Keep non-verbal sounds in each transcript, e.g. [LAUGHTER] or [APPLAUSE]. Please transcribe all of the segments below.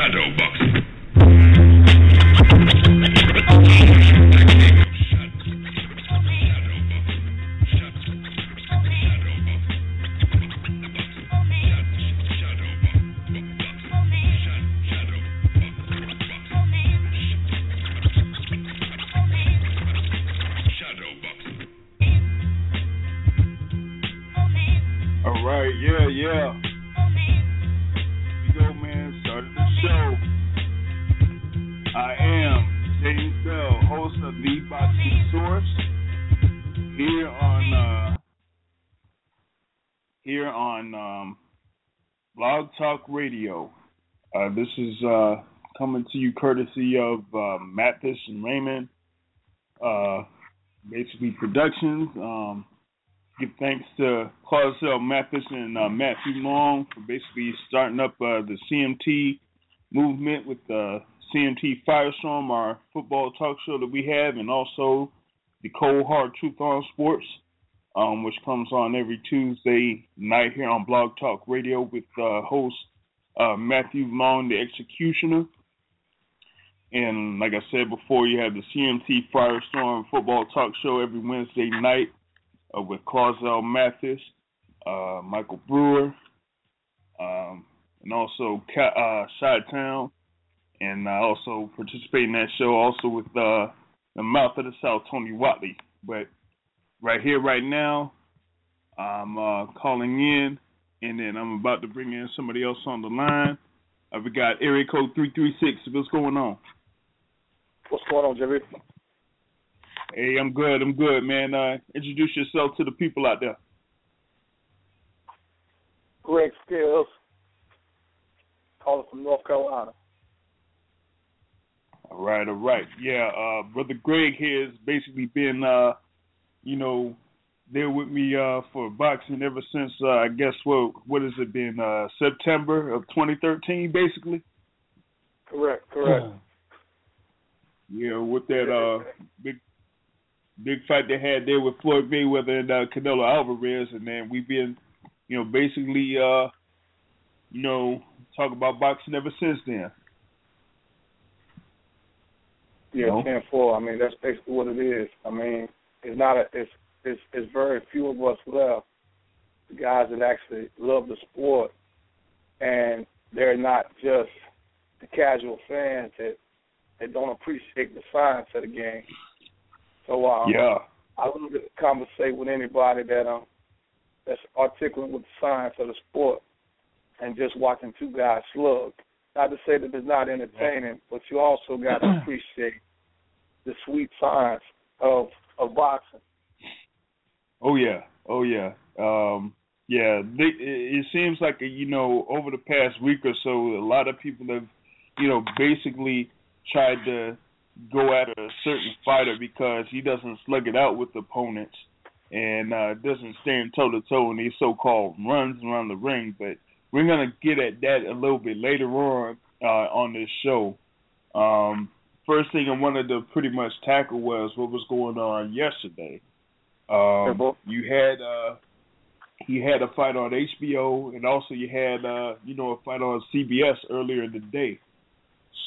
All is uh, coming to you courtesy of uh, Mathis and Raymond, uh, basically Productions. Um, give thanks to Clausel Mathis and uh, Matthew Long for basically starting up uh, the CMT movement with the CMT Firestorm, our football talk show that we have, and also the Cold Hard Truth on Sports, um, which comes on every Tuesday night here on Blog Talk Radio with uh, host uh, Matthew Long, the Executioner. And like I said before, you have the CMT Firestorm football talk show every Wednesday night uh, with Clausel Mathis, uh, Michael Brewer, um, and also uh, Town, and I also participate in that show also with uh, the Mouth of the South, Tony Watley. But right here, right now, I'm uh, calling in, and then I'm about to bring in somebody else on the line. I've got area code three three six. What's going on? What's going on, Jimmy? Hey, I'm good. I'm good, man. Uh, introduce yourself to the people out there. Greg Skills, calling from North Carolina. All right, all right. Yeah, uh, brother Greg here has basically been, uh, you know, there with me uh, for boxing ever since uh, I guess what what has it been uh, September of 2013, basically. Correct, correct. Yeah, with that uh, big big fight they had there with Floyd Mayweather and uh, Canelo Alvarez, and then we've been, you know, basically, uh, you know, talk about boxing ever since then. Yeah, ten four. I mean, that's basically what it is. I mean, it's not a. It's it's it's very few of us left. The guys that actually love the sport, and they're not just the casual fans that that don't appreciate the science of the game. So um, Yeah, I love to conversate with anybody that um that's articulate with the science of the sport and just watching two guys slug. Not to say that it's not entertaining, but you also got to [CLEARS THROAT] appreciate the sweet science of of boxing. Oh yeah, oh yeah, um, yeah. They, it seems like you know over the past week or so, a lot of people have, you know, basically tried to go at a certain fighter because he doesn't slug it out with opponents and uh, doesn't stand toe to toe in these so-called runs around the ring. But we're gonna get at that a little bit later on uh, on this show. Um, first thing I wanted to pretty much tackle was what was going on yesterday. Um, you had uh, you had a fight on HBO, and also you had uh, you know a fight on CBS earlier in the day.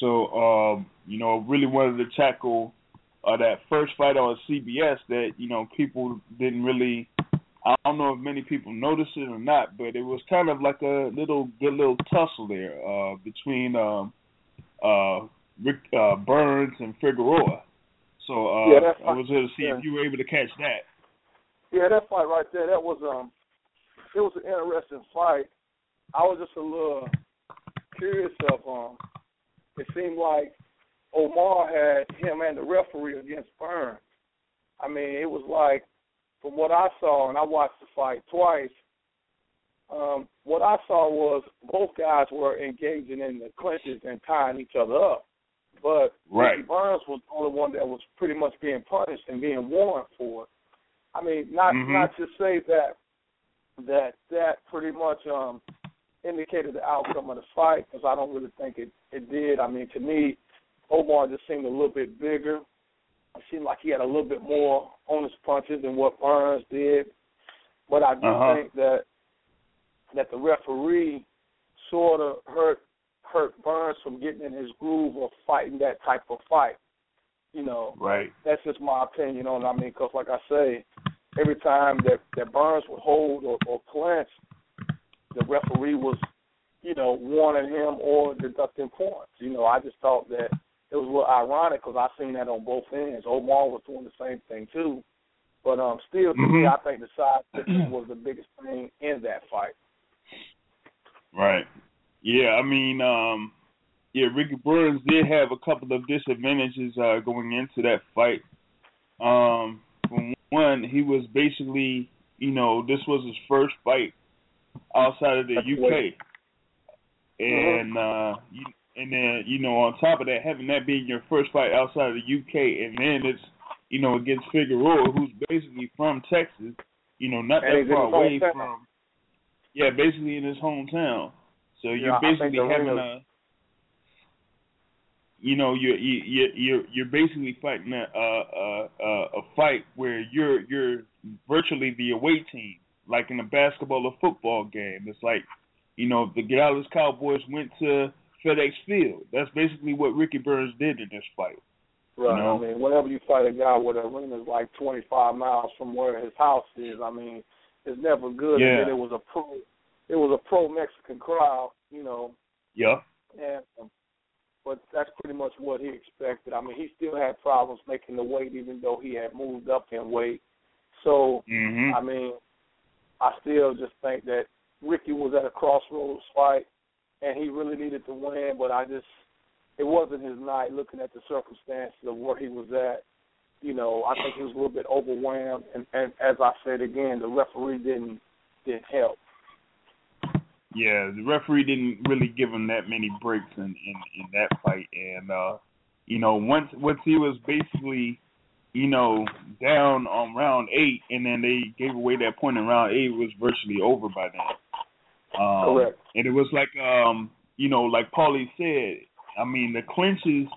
So um, you know, really wanted to tackle uh, that first fight on CBS that you know people didn't really. I don't know if many people noticed it or not, but it was kind of like a little good little tussle there uh, between um, uh, Rick uh, Burns and Figueroa. So uh, Yeah, I was here to see yeah. if you were able to catch that. Yeah, that fight right there, that was um it was an interesting fight. I was just a little curious of um it seemed like Omar had him and the referee against Burns. I mean, it was like from what I saw and I watched the fight twice, um, what I saw was both guys were engaging in the clinches and tying each other up. But Right. Ricky Burns was the only one that was pretty much being punished and being warned for it. I mean, not Mhm. not to say that that that pretty much um indicated the outcome of the fight because I don't really think it it did. I mean, to me, Omar just seemed a little bit bigger. It seemed like he had a little bit more on his punches than what Burns did. But I do Uh-huh. think that that the referee sort of hurt hurt Burns from getting in his groove of fighting that type of fight. You know, right? That's just my opinion on. it. I mean, because like I say, every time that that Burns would hold or, or clinch, the referee was, you know, warning him or deducting points. You know, I just thought that it was a little ironic because I seen that on both ends. Omar was doing the same thing too, but um, still, to mm-hmm. me, I think the side was the biggest thing in that fight. Right. Yeah, I mean, um, yeah, Ricky Burns did have a couple of disadvantages uh, going into that fight. Um, one, he was basically, you know, this was his first fight outside of the That's UK, and uh, you, and then you know, on top of that, having that being your first fight outside of the UK, and then it's you know against Figueroa, who's basically from Texas, you know, not that far away from, yeah, basically in his hometown. So you're yeah, basically having a, you know, you're you you're you're basically fighting a a, a a fight where you're you're virtually the away team, like in a basketball or football game. It's like, you know, the Dallas Cowboys went to FedEx Field. That's basically what Ricky Burns did in this fight. Right. You know? I mean, whenever you fight a guy with an arena is like 25 miles from where his house is, I mean, it's never good. Yeah. And it was a pro, it was a pro Mexican crowd, you know. Yeah. And um, but that's pretty much what he expected. I mean, he still had problems making the weight, even though he had moved up in weight. So, mm-hmm. I mean, I still just think that Ricky was at a crossroads fight, and he really needed to win. But I just, it wasn't his night. Looking at the circumstances of where he was at, you know, I think he was a little bit overwhelmed. And, and as I said again, the referee didn't didn't help. Yeah, the referee didn't really give him that many breaks in in, in that fight, and uh, you know once once he was basically you know down on round eight, and then they gave away that point in round eight, it was virtually over by then. Um, Correct. And it was like um, you know, like Paulie said, I mean the clinches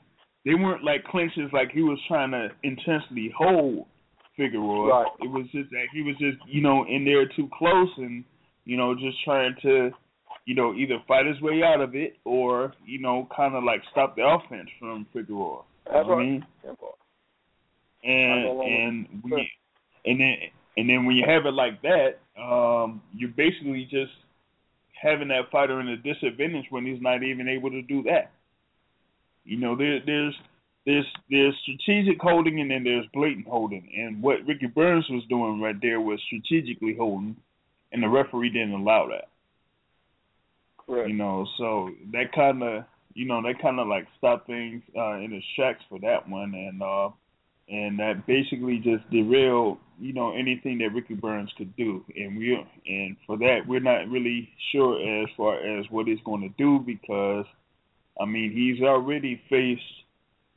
they weren't like clinches like he was trying to intensely hold Figueroa. Right. It was just that he was just you know in there too close and you know just trying to you know, either fight his way out of it or, you know, kind of like stop the offense from Figueroa. That's right. I mean? And and we, and then and then when you have it like that, um, you're basically just having that fighter in a disadvantage when he's not even able to do that. You know, there, there's there's there's strategic holding and then there's blatant holding. And what Ricky Burns was doing right there was strategically holding, and the referee didn't allow that. Right. You know, so that kind of, you know, that kind of like stopped things uh, in the tracks for that one, and uh, and that basically just derailed, you know, anything that Ricky Burns could do, and we and for that we're not really sure as far as what he's going to do because, I mean, he's already faced,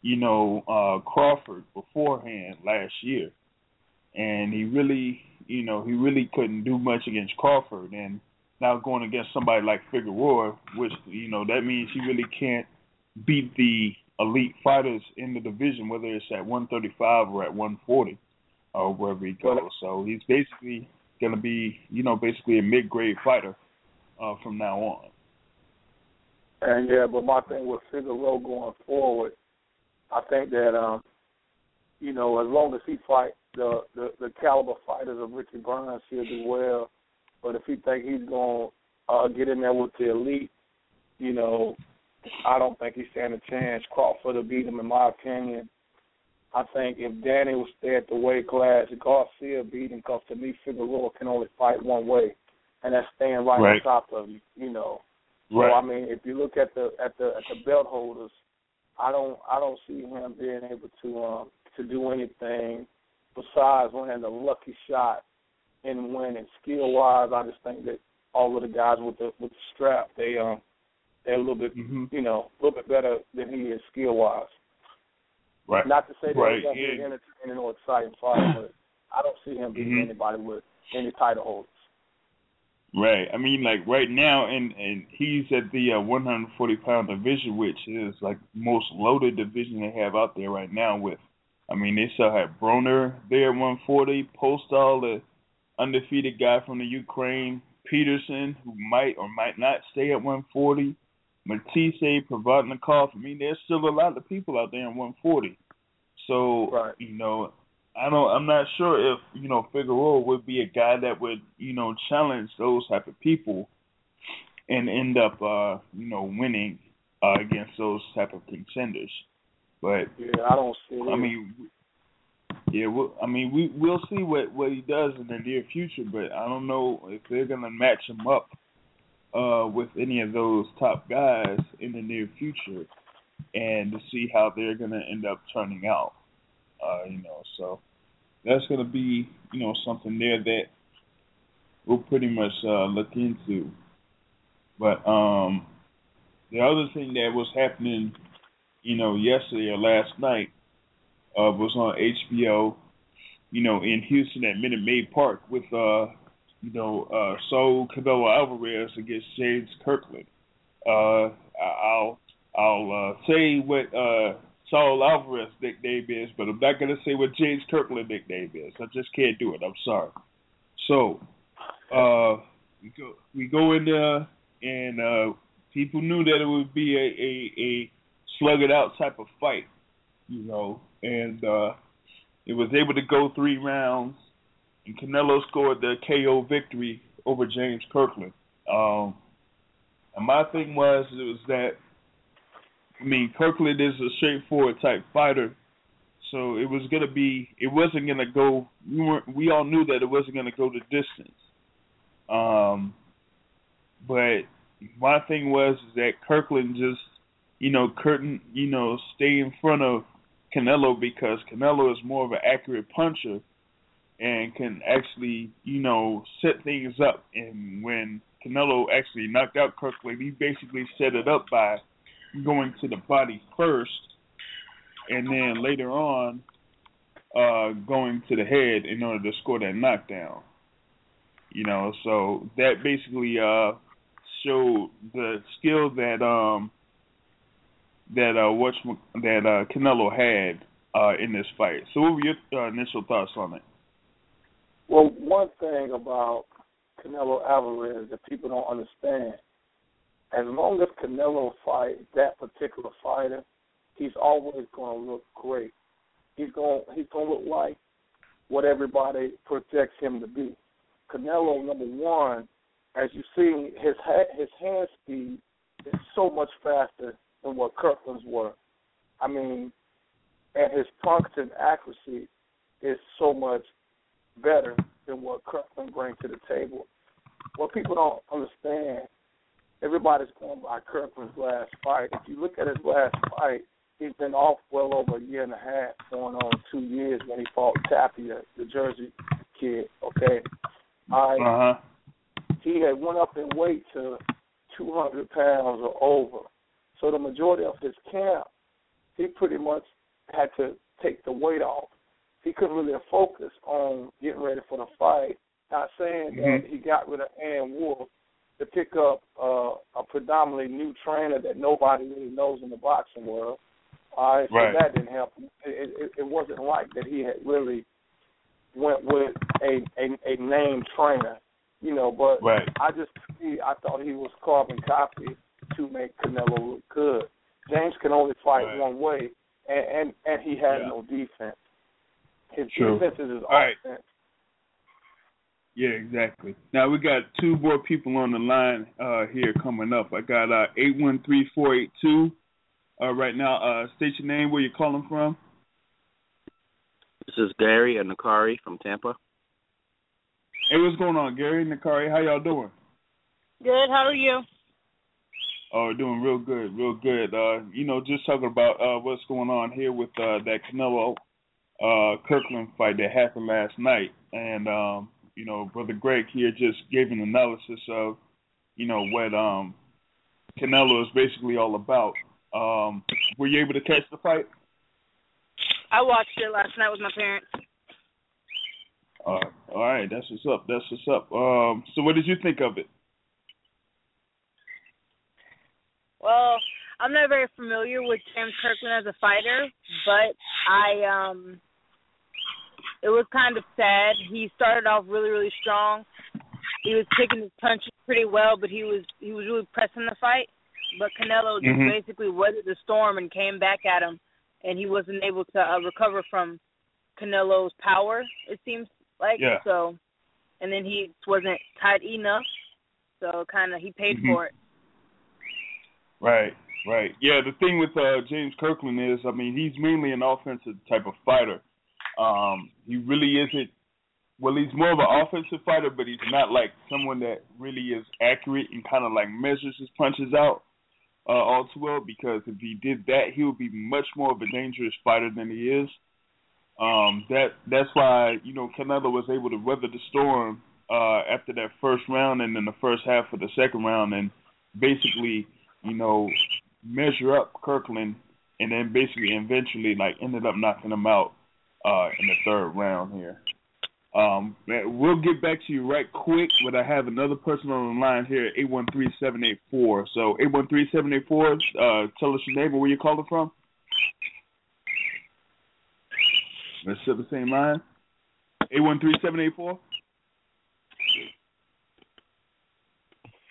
you know, uh, Crawford beforehand last year, and he really, you know, he really couldn't do much against Crawford, and now going against somebody like Figueroa, which you know that means he really can't beat the elite fighters in the division, whether it's at 135 or at 140 or wherever he goes. So he's basically going to be, you know, basically a mid-grade fighter uh, from now on. And yeah, but my thing with Figueroa going forward, I think that um, you know, as long as he fight the the, the caliber fighters of Ricky Burns, he'll do well. But if he think he's to uh, get in there with the elite, you know, I don't think he stand a chance. Crawford will beat him, in my opinion. I think if Danny was stay at the weight class, Garcia beat him because to me, Figueroa can only fight one way, and that's staying right, right. on top of you. You know. Right. So I mean, if you look at the at the at the belt holders, I don't I don't see him being able to um to do anything besides landing a lucky shot and winning. Skill wise, I just think that all of the guys with the with the strap, they um they're a little bit mm-hmm. you know a little bit better than he is skill wise. Right. Not to say that right. he's going to be an entertaining or exciting fight, but I don't see him beating mm-hmm. anybody with any title holders. Right. I mean, like right now, and and he's at the uh, 140 pound division, which is like most loaded division they have out there right now. With, I mean, they still have Broner there at 140, Postol, the undefeated guy from the Ukraine, Peterson, who might or might not stay at 140, Matthysse, Provodnikov. I mean, there's still a lot of people out there in 140. So right. you know, I don't. I'm not sure if you know Figueroa would be a guy that would you know challenge those type of people and end up uh, you know winning uh, against those type of contenders. But yeah, I don't see. I mean, yeah, well, I mean, we we'll see what what he does in the near future, but I don't know if they're gonna match him up uh, with any of those top guys in the near future, and to see how they're gonna end up turning out. Uh, you know, so that's gonna be you know something there that we'll pretty much uh, look into. But um, the other thing that was happening, you know, yesterday or last night uh, was on HBO. You know, in Houston at Minute Maid Park with uh, you know, uh, Saul Canelo Alvarez against James Kirkland. Uh, I'll I'll uh, say what uh, Saul Alvarez nickname is, but I'm not gonna say what James Kirkland nickname is. I just can't do it. I'm sorry. So uh, we go we go in there, and uh, people knew that it would be a a, a slug it out type of fight, you know, and uh, it was able to go three rounds, and Canelo scored the KO victory over James Kirkland. Um, and my thing was it was that I mean Kirkland is a straightforward type fighter, so it was gonna be it wasn't gonna go. We weren't we all knew that it wasn't gonna go the distance. Um, but my thing was that Kirkland just you know couldn't you know stay in front of Canelo because Canelo is more of an accurate puncher and can actually, you know, set things up. And when Canelo actually knocked out Kirkland, he basically set it up by going to the body first, and then later on uh, going to the head in order to score that knockdown. You know, so that basically uh, showed the skill that um, that uh, what that uh, Canelo had uh, in this fight. So, what were your uh, initial thoughts on it? Well, one thing about Canelo Alvarez that people don't understand, as long as Canelo fights that particular fighter, he's always going to look great. He's going he's going to look like what everybody projects him to be. Canelo, number one, as you see, his ha- his hand speed is so much faster than what Kirkland's were. I mean, and his punching accuracy is so much better than what Kirkland brings to the table. What people don't understand, everybody's going by Kirkland's last fight. If you look at his last fight, he's been off well over a year and a half, going on two years when he fought Tapia, the Jersey kid. Okay, I uh-huh. he had went up in weight to 200 pounds or over. So the majority of his camp, he pretty much had to take the weight off. He couldn't really focus on getting ready for the fight. Not saying mm-hmm. that he got rid of Ann Wolfe to pick up uh, a predominantly new trainer that nobody really knows in the boxing world. All right, so right. that didn't help him. It, it, it wasn't like that he had really went with a a, a named trainer, you know. But right. I just he, I thought he was carbon copy to make Canelo look good. James can only fight right. one way, and and, and he has yeah. no defense. His True. defense is his All right. offense. Yeah, exactly. Now we got two more people on the line uh, here coming up. I got uh, eight one three four eight two. Uh, right now, uh, state your name, where you're calling from. This is Gary and Nakari from Tampa. Hey, what's going on, Gary and Nakari? How y'all doing? Good. How are you? Oh, doing real good, real good. Uh, you know, just talking about uh, what's going on here with uh, that Canelo uh, Kirkland fight that happened last night, and um, you know, brother Greg here just gave an analysis of, you know, what um, Canelo is basically all about. Um, were you able to catch the fight? I watched it last night with my parents. Uh, all right, that's what's up. That's what's up. Um, so, what did you think of it? Well, I'm not very familiar with James Kirkland as a fighter, but I um it was kind of sad. He started off really, really strong. He was taking his punches pretty well, but he was he was really pressing the fight. but Canelo just Mhm. basically weathered the storm and came back at him, and he wasn't able to uh, recover from Canelo's power. It seems like Yeah. so, and then he wasn't tight enough, so kind of he paid Mhm. for it. Right, right. Yeah, the thing with uh, James Kirkland is, I mean, he's mainly an offensive type of fighter. Um, he really isn't. Well, he's more of an offensive fighter, but he's not like someone that really is accurate and kind of like measures his punches out uh, all too well. Because if he did that, he would be much more of a dangerous fighter than he is. Um, that that's why you know Canelo was able to weather the storm uh, after that first round and then the first half of the second round, and basically you know, measure up Kirkland, and then basically eventually like ended up knocking him out uh, in the third round here. Um, we'll get back to you right quick, but I have another person on the line here, eight one three seven eight four. So eight one three seven eight four. Uh, tell us your name and where you're calling from. Let's set the same line. Eight one three seven eight four.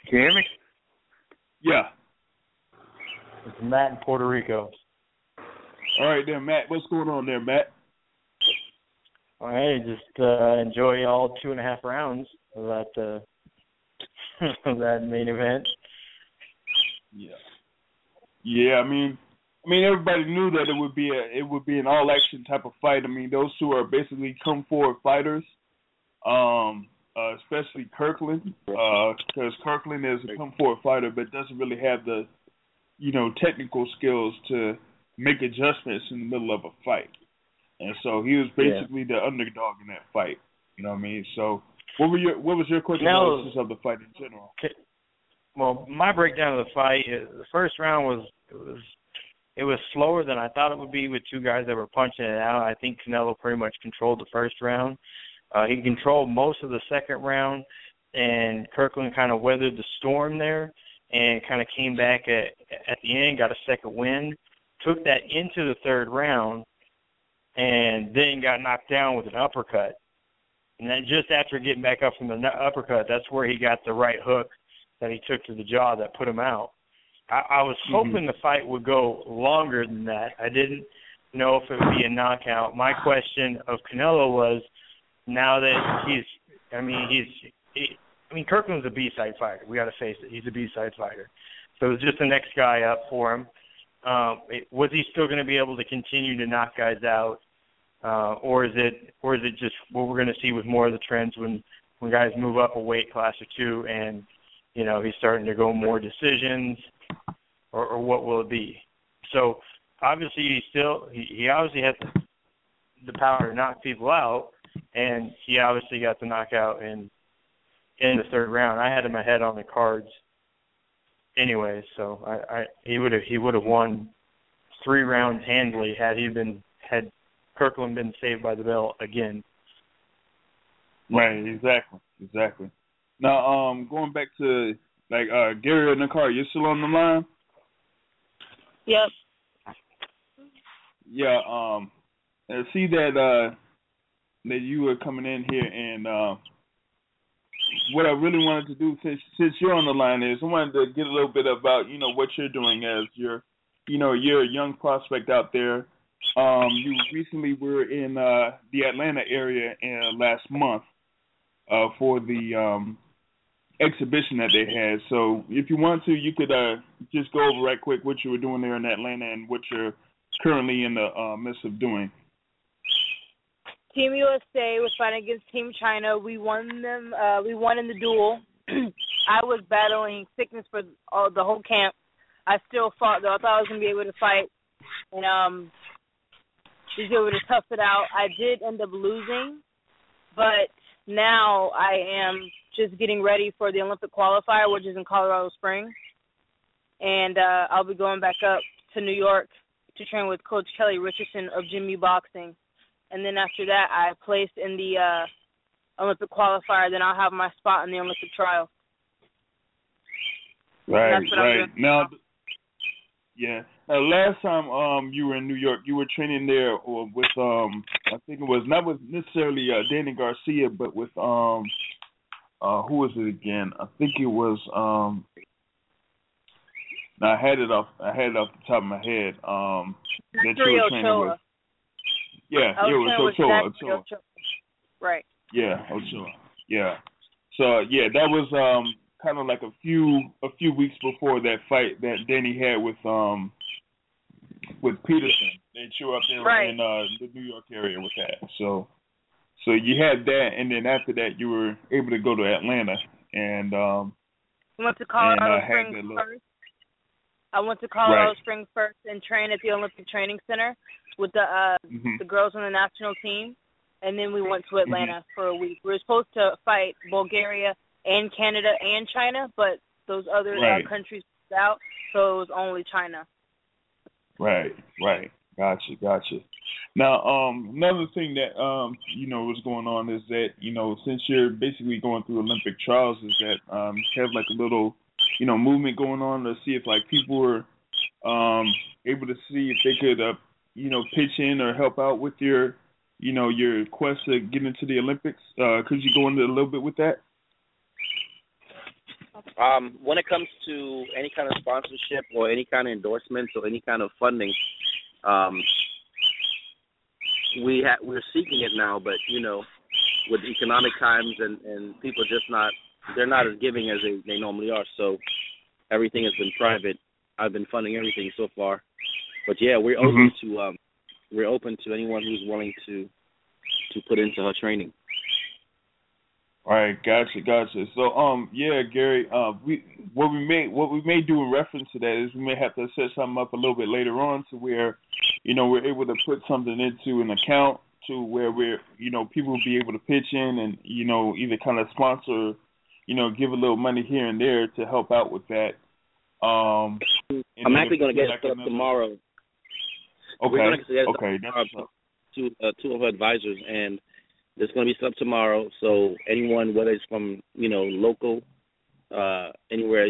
Can you hear me? Yeah. It's Matt in Puerto Rico. All right, there, Matt. What's going on there, Matt? All right, just uh, enjoy all two and a half rounds of that uh, of [LAUGHS] that main event. Yeah. Yeah, I mean, I mean, everybody knew that it would be a it would be an all action type of fight. I mean, those two are basically come forward fighters. Um, uh, especially Kirkland, because Kirkland is a come forward fighter, but doesn't really have the, you know, technical skills to make adjustments in the middle of a fight. And so he was basically the underdog in that fight. You know what I mean? So what were your what was your quick analysis of the fight in general? Well, my breakdown of the fight, uh, the first round was it was it was slower than I thought it would be with two guys that were punching it out. I think Canelo pretty much controlled the first round. Uh, he controlled most of the second round, and Kirkland kind of weathered the storm there and kind of came back at at the end, got a second win, took that into the third round, and then got knocked down with an uppercut. And then just after getting back up from the uppercut, that's where he got the right hook that he took to the jaw that put him out. I, I was Mhm. hoping the fight would go longer than that. I didn't know if it would be a knockout. My question of Canelo was, now that he's, I mean, he's, he, I mean, Kirkland's a B-side fighter. We got to face it. He's a B-side fighter. So it was just the next guy up for him. Um, it, was he still going to be able to continue to knock guys out, uh, or is it, or is it just what we're going to see with more of the trends when when guys move up a weight class or two, and you know he's starting to go more decisions, or, or what will it be? So obviously he still he, he obviously has the, the power to knock people out, and he obviously got the knockout in in the third round. I had him ahead on the cards anyway, so I, I he would have he would have won three rounds handily had he been had Kirkland been saved by the bell again. Right, exactly, exactly. Now, um, going back to like uh Gary in the car, you still on the line? Yep. Yeah. Um, I see that uh that you were coming in here, and uh, what I really wanted to do, since since you're on the line, is I wanted to get a little bit about you know what you're doing as you're, you know, you're a young prospect out there. Um, you recently were in uh the Atlanta area uh, last month uh for the um exhibition that they had. So if you want to, you could uh just go over right quick what you were doing there in Atlanta and what you're currently in the uh, midst of doing. Team USA was fighting against Team China. We won them. Uh, we won in the duel. [CLEARS THROAT] I was battling sickness for all, the whole camp. I still fought though. I thought I was gonna be able to fight, and um, was able to tough it out. I did end up losing, but now I am just getting ready for the Olympic qualifier, which is in Colorado Springs, and uh, I'll be going back up to New York to train with Coach Kelly Richardson of Jimmy Boxing and then after that I placed in the uh Olympic qualifier, then I'll have my spot in the Olympic trial. Right, That's what I'm right. Now, yeah. Uh, last time um you were in New York, you were training there with um I think it was not with necessarily uh, Danny Garcia, but with um uh who was it again? I think it was um Now I had it off. I had it off the top of my head. Um, that you were training Ochoa. with. Yeah, yeah, it was was Ochoa. with Ochoa. Ochoa. Right. Yeah, Ochoa. Yeah. So yeah, that was um kind of like a few a few weeks before that fight that Danny had with um with Peterson. They you up there Right. in uh, the New York area with that. So so you had that, and then after that you were able to go to Atlanta, and um went to Colorado And had Springs first. I went to Colorado Right. Springs first and trained at the Olympic Training Center with the uh mhm. the girls on the national team, and then we went to Atlanta Mm-hmm. for a week. We were supposed to fight Bulgaria and Canada and China, but those other Right. uh, countries out, so it was only China. Right, right. Gotcha, gotcha. Now, um, another thing that um, you know, was going on is that you know, since you're basically going through Olympic trials, is that um, you have like a little, you know, movement going on to see if like people were um able to see if they could, uh, you know, pitch in or help out with your, you know, your quest to get into the Olympics. Uh, could you go into a little bit with that? Um, when it comes to any kind of sponsorship or any kind of endorsements or any kind of funding, um, we ha- we're seeking it now. But you know, with economic times and and people just not they're not as giving as they, they normally are. So everything has been private. I've been funding everything so far. But yeah, we're open to um, we're open to anyone who's willing to to put into her training. All right, gotcha, gotcha. So, um, yeah, Gary, uh, we what we may what we may do in reference to that is we may have to set something up a little bit later on to where, you know, we're able to put something into an account to where we're, you know, people will be able to pitch in and you know either kind of sponsor, you know, give a little money here and there to help out with that. Um, I'm actually going to get like set up tomorrow. Okay, We're gonna get okay, tomorrow to uh, two of our advisors, and there's going to be set up tomorrow. So anyone, whether it's from you know local, uh, anywhere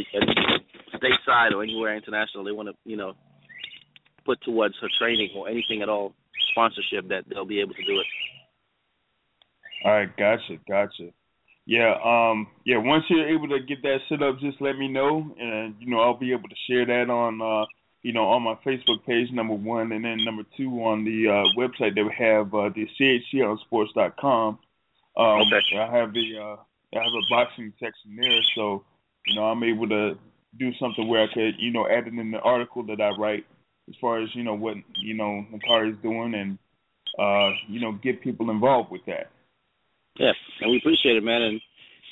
stateside or anywhere international, they want to you know put towards her training or anything at all sponsorship that they'll be able to do it. All right, gotcha, gotcha. Yeah, um, yeah. Once you're able to get that set up, just let me know, and you know I'll be able to share that on, uh, you know, on my Facebook page, number one, and then number two on the uh, website that we have, uh, the chclsports.com. Um, Okay. I have the, uh, I have a boxing section there, so you know I'm able to do something where I could, you know, add it in the article that I write as far as you know what you know Nakari is doing, and uh, you know get people involved with that. Yeah, and we appreciate it, man. And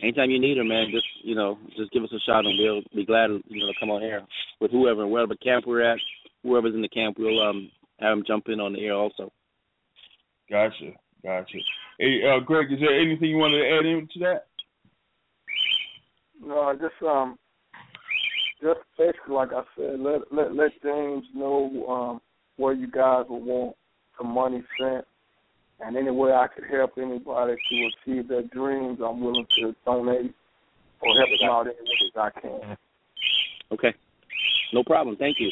anytime you need her, man, just you know, just give us a shout, and we'll be glad to you know to come on here with whoever, and wherever camp we're at, whoever's in the camp, we'll um have them jump in on the air also. Gotcha, gotcha. Hey, uh, Greg, is there anything you wanted to add into that? No, I just um, just basically like I said, let let let James know um where you guys would want the money sent, and any way I could help anybody to achieve their dreams, I'm willing to donate or help them out any way that I can. Okay, no problem. Thank you,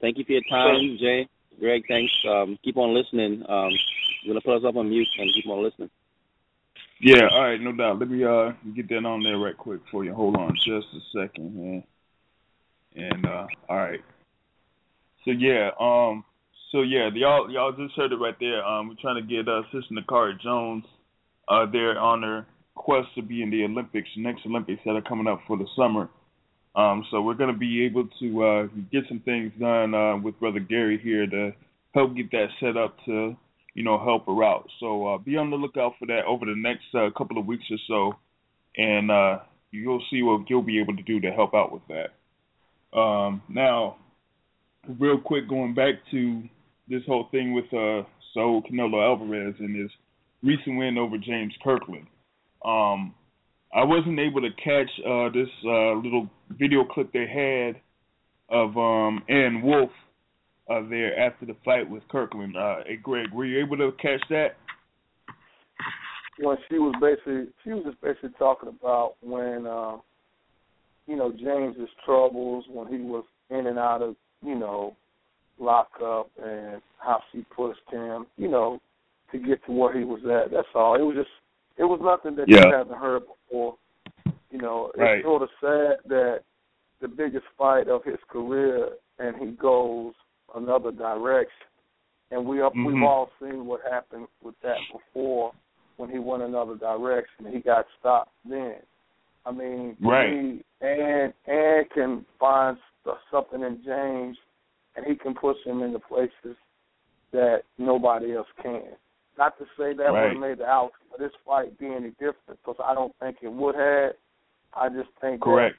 thank you for your time, Jay, Greg. Thanks. Um, keep on listening. Um, we're gonna put us up on mute and keep on listening. Yeah, all right, no doubt. Let me uh get that on there right quick for you. Hold on just a second here. And uh all right. So yeah, um so yeah, y'all y'all just heard it right there. Um we're trying to get uh Sister Nakari Jones uh there on her quest to be in the Olympics, next Olympics that are coming up for the summer. Um so we're gonna be able to uh get some things done uh with Brother Gary here to help get that set up to you know, help her out. So uh, be on the lookout for that over the next uh, couple of weeks or so, and uh, you'll see what you'll be able to do to help out with that. Um, now, real quick, going back to this whole thing with uh, Saul Canelo Alvarez and his recent win over James Kirkland. Um, I wasn't able to catch uh, this uh, little video clip they had of um, Ann Wolfe uh, there after the fight with Kirkland. Uh, hey, Greg, were you able to catch that? Well, she was basically, she was just basically talking about when, uh, you know, James's troubles when he was in and out of, you know, lockup and how she pushed him, you know, to get to where he was at. That's all. It was just, it was nothing that Yeah. you haven't heard before. You know, Right. it's sort of sad that the biggest fight of his career, and he goes another direction. And we have, Mhm. we've all seen what happened with that before when he went another direction. He got stopped then. I mean, Right. me, and and can find something in James, and he can push him into places that nobody else can. Not to say that would have made the outcome of this fight be any different, because I don't think it would have. I just think that Correct.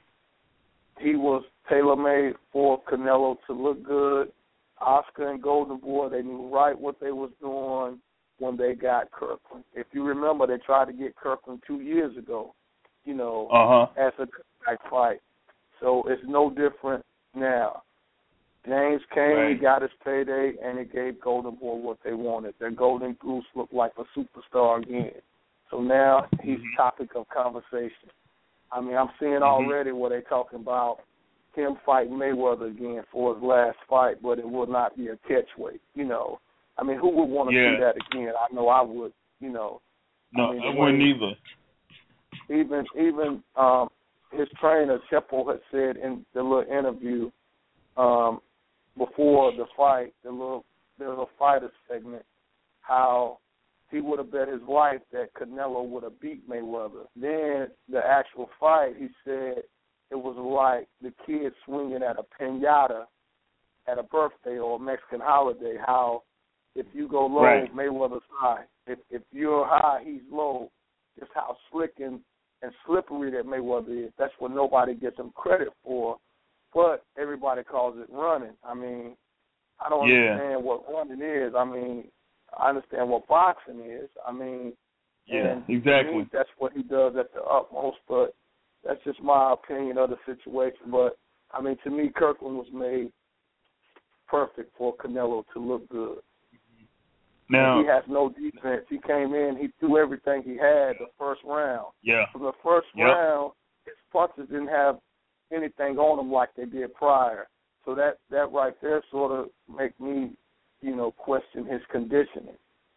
he was tailor made for Canelo to look good. Oscar and Golden Boy, they knew right what they was doing when they got Kirkland. If you remember, they tried to get Kirkland two years ago, you know, Uh huh. as a back fight. So it's no different now. James came, he Right. got his payday, and it gave Golden Boy what they wanted. Their Golden Goose looked like a superstar again. So now he's Mhm. topic of conversation. I mean, I'm seeing Mhm. already where they're talking about him fighting Mayweather again for his last fight, but it will not be a catchweight. You know, I mean, who would want to Yeah. see that again? I know I would. You know, No, I mean, I wouldn't way- either. even even um his trainer Chepo had said in the little interview um before the fight, the little the little fighter segment, how he would have bet his life that Canelo would have beat Mayweather. Then the actual fight, he said it was like the kid swinging at a pinata at a birthday or a Mexican holiday. How if you go low, Right. Mayweather's high. If if you're high, he's low. Just how slick and and slippery that Mayweather is. That's what nobody gets him credit for, but everybody calls it running. I mean, I don't Yeah. understand what running is. I mean, I understand what boxing is. I mean, Yeah, exactly. me, that's what he does at the utmost. But that's just my opinion of the situation. But I mean, to me, Kirkland was made perfect for Canelo to look good. Now, he has no defense. He came in, he threw everything he had the first round. yeah, From the first Yep. round, his punches didn't have anything on them like they did prior. So that that right there sort of make me, you know, question his conditioning.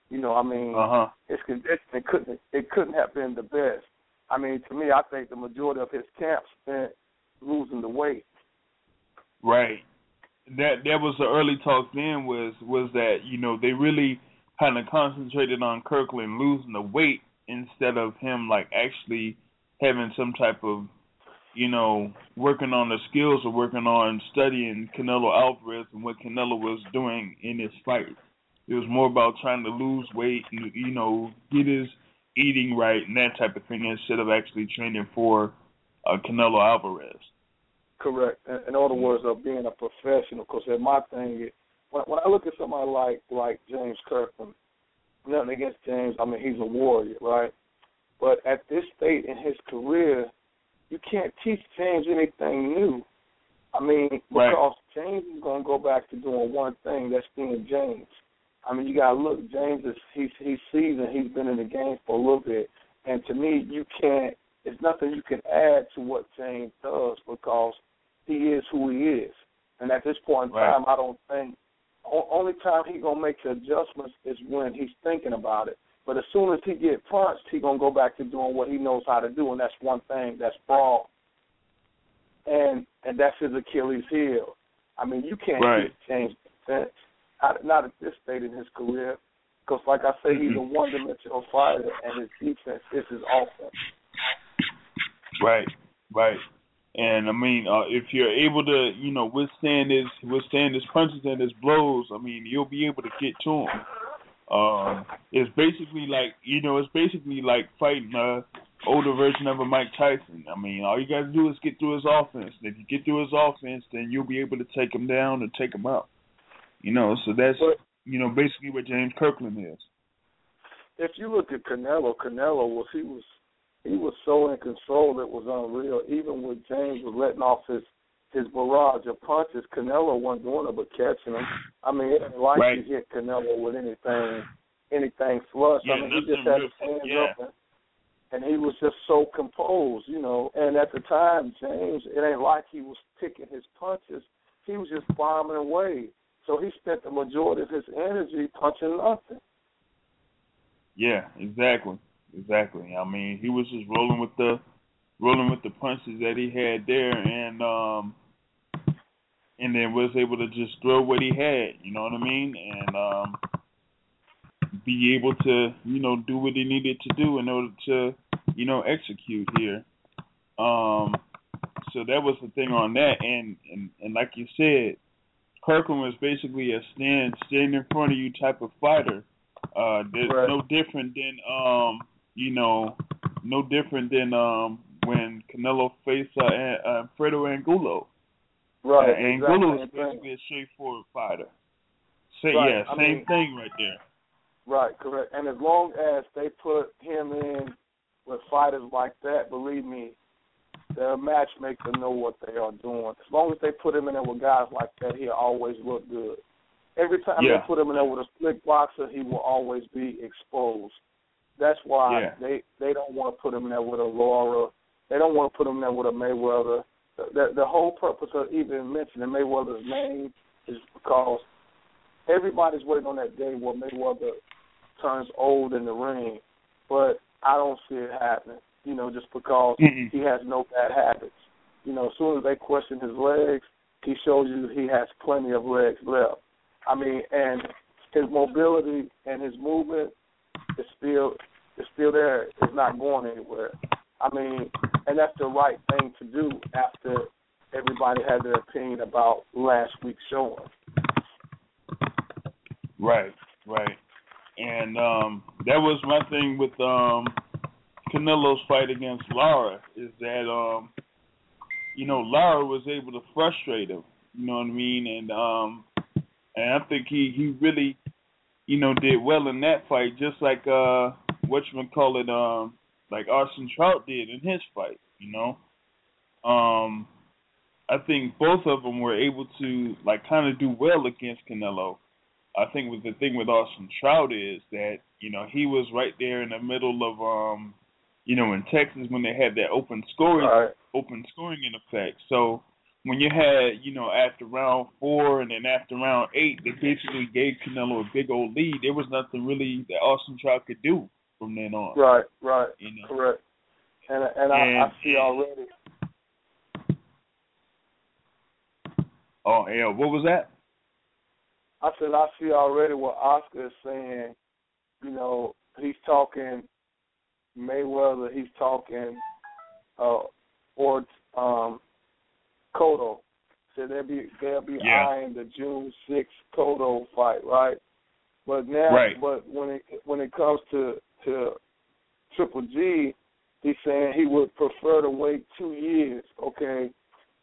You know, I mean, uh huh. his conditioning couldn't it couldn't have been the best. I mean, to me, I think the majority of his camp spent losing the weight. Right. That that was the early talk then was was that you know they really kind of concentrated on Kirkland losing the weight instead of him like actually having some type of you know working on the skills or working on studying Canelo Alvarez and what Canelo was doing in his fight. It was more about trying to lose weight and you know get his eating right and that type of thing instead of actually training for uh, Canelo Alvarez. Correct. In, other words, of being a professional. Because my thing is, when, when I look at somebody like like James Kirkland, nothing against James. I mean, he's a warrior, right? But at this state in his career, you can't teach James anything new. I mean, Right. because James is going to go back to doing one thing. That's being James. I mean, you got to look. James is he's he's seasoned. He's been in the game for a little bit, and to me, you can't. There's nothing you can add to what James does because he is who he is. And at this point in Right. time, I don't think o- only time he gonna make adjustments is when he's thinking about it. But as soon as he get punched, he gonna go back to doing what he knows how to do, and that's one thing. That's brawl. And and that's his Achilles heel. I mean, you can't Right. James defense. Not, at this state in his career, because like I say, he's a Mhm. one-dimensional fighter, and his defense is his offense. Right, right. And I mean, uh, if you're able to, you know, withstand his withstand his punches and his blows, I mean, you'll be able to get to him. Um, it's basically like, you know, it's basically like fighting a older version of a Mike Tyson. I mean, all you got to do is get through his offense. And if you get through his offense, then you'll be able to take him down and take him out. You know, so that's you know basically what James Kirkland is. if you look at Canelo, Canelo was he was he was so in control it was unreal. Even when James was letting off his his barrage of punches, Canelo wasn't doing it but catching them. I mean, it ain't like Right. he hit Canelo with anything anything flush. Yeah, I mean, he just had his hands yeah. up and, and he was just so composed, you know. And at the time, James, it ain't like he was picking his punches. He was just bombing away. So he spent the majority of his energy punching nothing. Yeah, exactly, exactly. I mean, he was just rolling with the rolling with the punches that he had there, and um, and then was able to just throw what he had. You know what I mean? And um, be able to, you know, do what he needed to do in order to, you know, execute here. Um, so that was the thing on that, and and and like you said, Kirkland was basically a stand stand in front of you type of fighter. Uh, right. no different than um, you know, no different than um when Canelo faced uh, uh Fredo Angulo. Right. Uh, Angulo exactly. is basically a straightforward fighter. Say right. yeah, I same mean, thing right there. Right, correct. And as long as they put him in with fighters like that, believe me, the matchmaker know what they are doing. As long as they put him in there with guys like that, he'll always look good. Every time yeah. they put him in there with a slick boxer, he will always be exposed. That's why yeah. they they don't want to put him in there with a Lara. They don't want to put him in there with a Mayweather. The, the, whole purpose of even mentioning Mayweather's name is because everybody's waiting on that day where Mayweather turns old in the ring, but I don't see it happening. You know, just because mm he has no bad habits. You know, as soon as they question his legs, he shows you he has plenty of legs left. I mean, and his mobility and his movement is still is still there. It's not going anywhere. I mean, and that's the right thing to do after everybody had their opinion about last week's showing. Right, right. And um that was my thing with um Canelo's fight against Lara is that um you know Lara was able to frustrate him. You know what I mean? And um and I think he he really you know did well in that fight, just like uh what you call it um like Austin Trout did in his fight. You know, um I think both of them were able to like kind of do well against Canelo. I think with the thing with Austin Trout is that you know he was right there in the middle of um you know in Texas when they had that open scoring right. open scoring in effect. So when you had you know after round four and then after round eight, they basically gave Canelo a big old lead. There was nothing really that Austin Trout could do from then on. Right, right, you know? correct. And and, and I, I see already. Oh yeah, what was that? I said I see already what Oscar is saying. You know, he's talking Mayweather. He's talking uh, or um, Cotto. So they'll be they'll be yeah. eyeing the June sixth Cotto fight, right? But now, right. but when it when it comes to to Triple G, he's saying he would prefer to wait two years. Okay,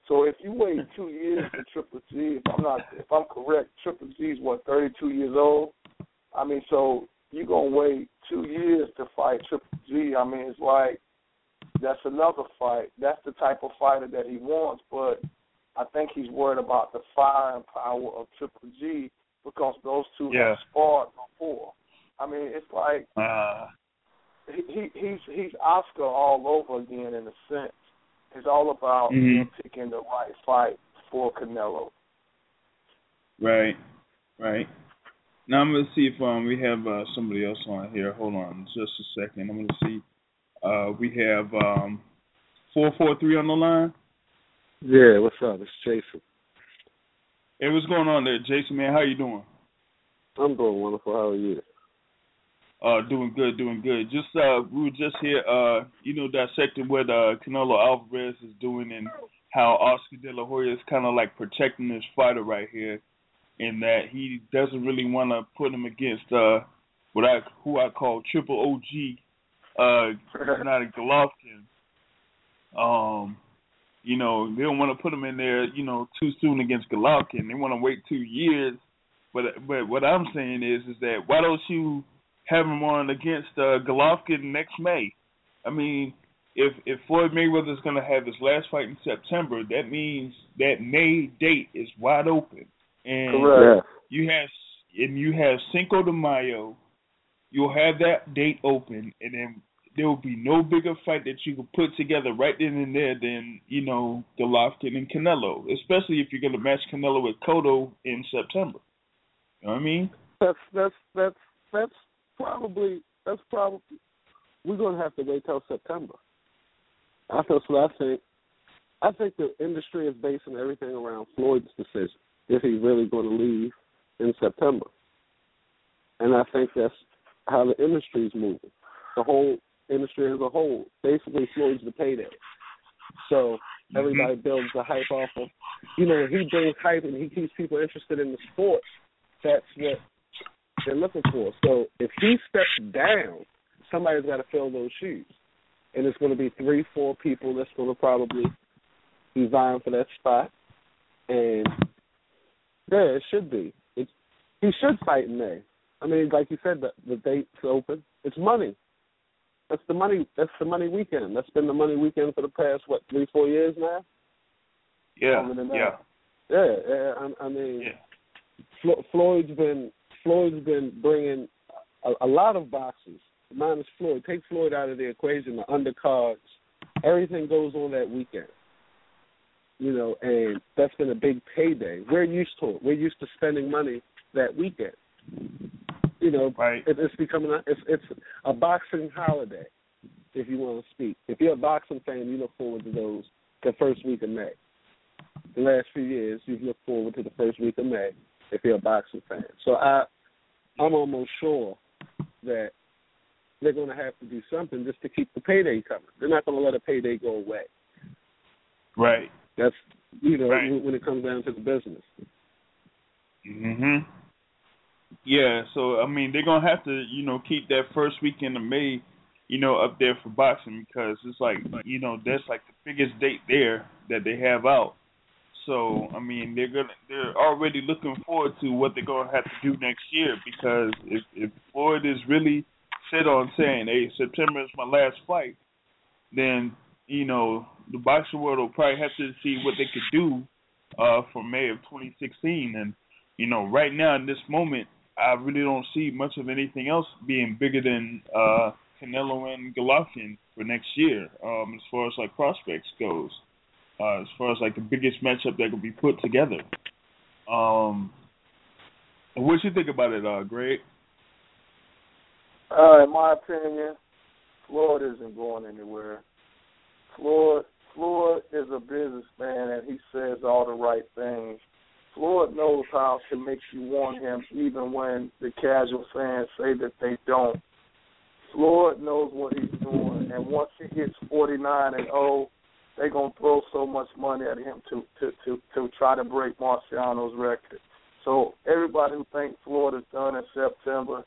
so if you wait [LAUGHS] two years for Triple G, if I'm not, if I'm correct, Triple G is what 32 years old. I mean, so you're gonna wait two years to fight Triple G. I mean, it's like that's another fight. That's the type of fighter that he wants, but I think he's worried about the firing power of Triple G because those two yeah. have sparred before. I mean, it's like uh, he, he he's he's Oscar all over again in a sense. It's all about mm-hmm. picking the right fight for Canelo. Right, right. Now I'm gonna see if um we have uh, somebody else on here. Hold on, just a second. I'm gonna see. Uh, we have um four four three on the line. Yeah, what's up? It's Jason. Hey, what's going on there, Jason? Man, how you doing? I'm doing wonderful. How are you? Uh, doing good, doing good. Just uh, we were just here, uh, you know, dissecting what uh Canelo Alvarez is doing and how Oscar De La Hoya is kind of like protecting this fighter right here, in that he doesn't really want to put him against uh what I who I call Triple OG, uh, [LAUGHS] Gennady Golovkin. Um, you know, they don't want to put him in there, you know, too soon against Golovkin. They want to wait two years. But but what I'm saying is is that why don't you have one against uh, Golovkin next May. I mean, if if Floyd Mayweather is going to have his last fight in September, that means that May date is wide open, and Correct. you have and you have Cinco de Mayo. You'll have that date open, and then there will be no bigger fight that you could put together right then and there than you know Golovkin and Canelo, especially if you're going to match Canelo with Cotto in September. You know what I mean? That's that's that's that's probably that's probably we're gonna have to wait till September. That's what I think. I think the industry is basing everything around Floyd's decision if he's really going to leave in September, and I think that's how the industry is moving. The whole industry as a whole, basically, Floyd's the payday. So everybody mm-hmm. builds the hype off of, you know, he brings hype and he keeps people interested in the sport, that's what they're looking for. So if he steps down, somebody's got to fill those shoes, and it's going to be three, four people that's going to probably be vying for that spot, and yeah, it should be. It's he should fight in May. I mean, like you said, the, the date's open. It's money. That's the money. That's the money weekend. That's been the money weekend for the past what three, four years now. Yeah, yeah, yeah. yeah I, I mean, yeah. Floyd's been Floyd's been bringing a, a lot of boxes. Minus Floyd, take Floyd out of the equation. The undercards, everything goes on that weekend. You know, and that's been a big payday. We're used to it. We're used to spending money that weekend. You know, right. it, it's becoming a, it's it's a boxing holiday, if you want to speak. If you're a boxing fan, you look forward to those the first week of May. The last few years, you've looked forward to the first week of May if you're a boxing fan. So I, I'm almost sure that they're going to have to do something just to keep the payday coming. They're not going to let a payday go away. Right. That's you know right. when it comes down to the business. Mhm. Yeah, so I mean they're gonna have to, you know, keep that first weekend of May, you know, up there for boxing because it's like you know, that's like the biggest date there that they have out. So I mean they're gonna they're already looking forward to what they're gonna have to do next year because if if Floyd is really set on saying, Hey, September is my last fight, then, you know, the boxing world will probably have to see what they could do uh for May of twenty sixteen and you know, right now in this moment I really don't see much of anything else being bigger than uh, Canelo and Golovkin for next year, um, as far as like prospects goes. Uh, as far as like the biggest matchup that could be put together. Um, what you think about it, uh, Greg? Uh, in my opinion, Floyd isn't going anywhere. Floyd Floyd is a businessman and he says all the right things. Floyd knows how to make you want him, even when the casual fans say that they don't. Floyd knows what he's doing, and once he hits 49 and 0, they're gonna throw so much money at him to to to to try to break Marciano's record. So everybody who thinks Floyd is done in September,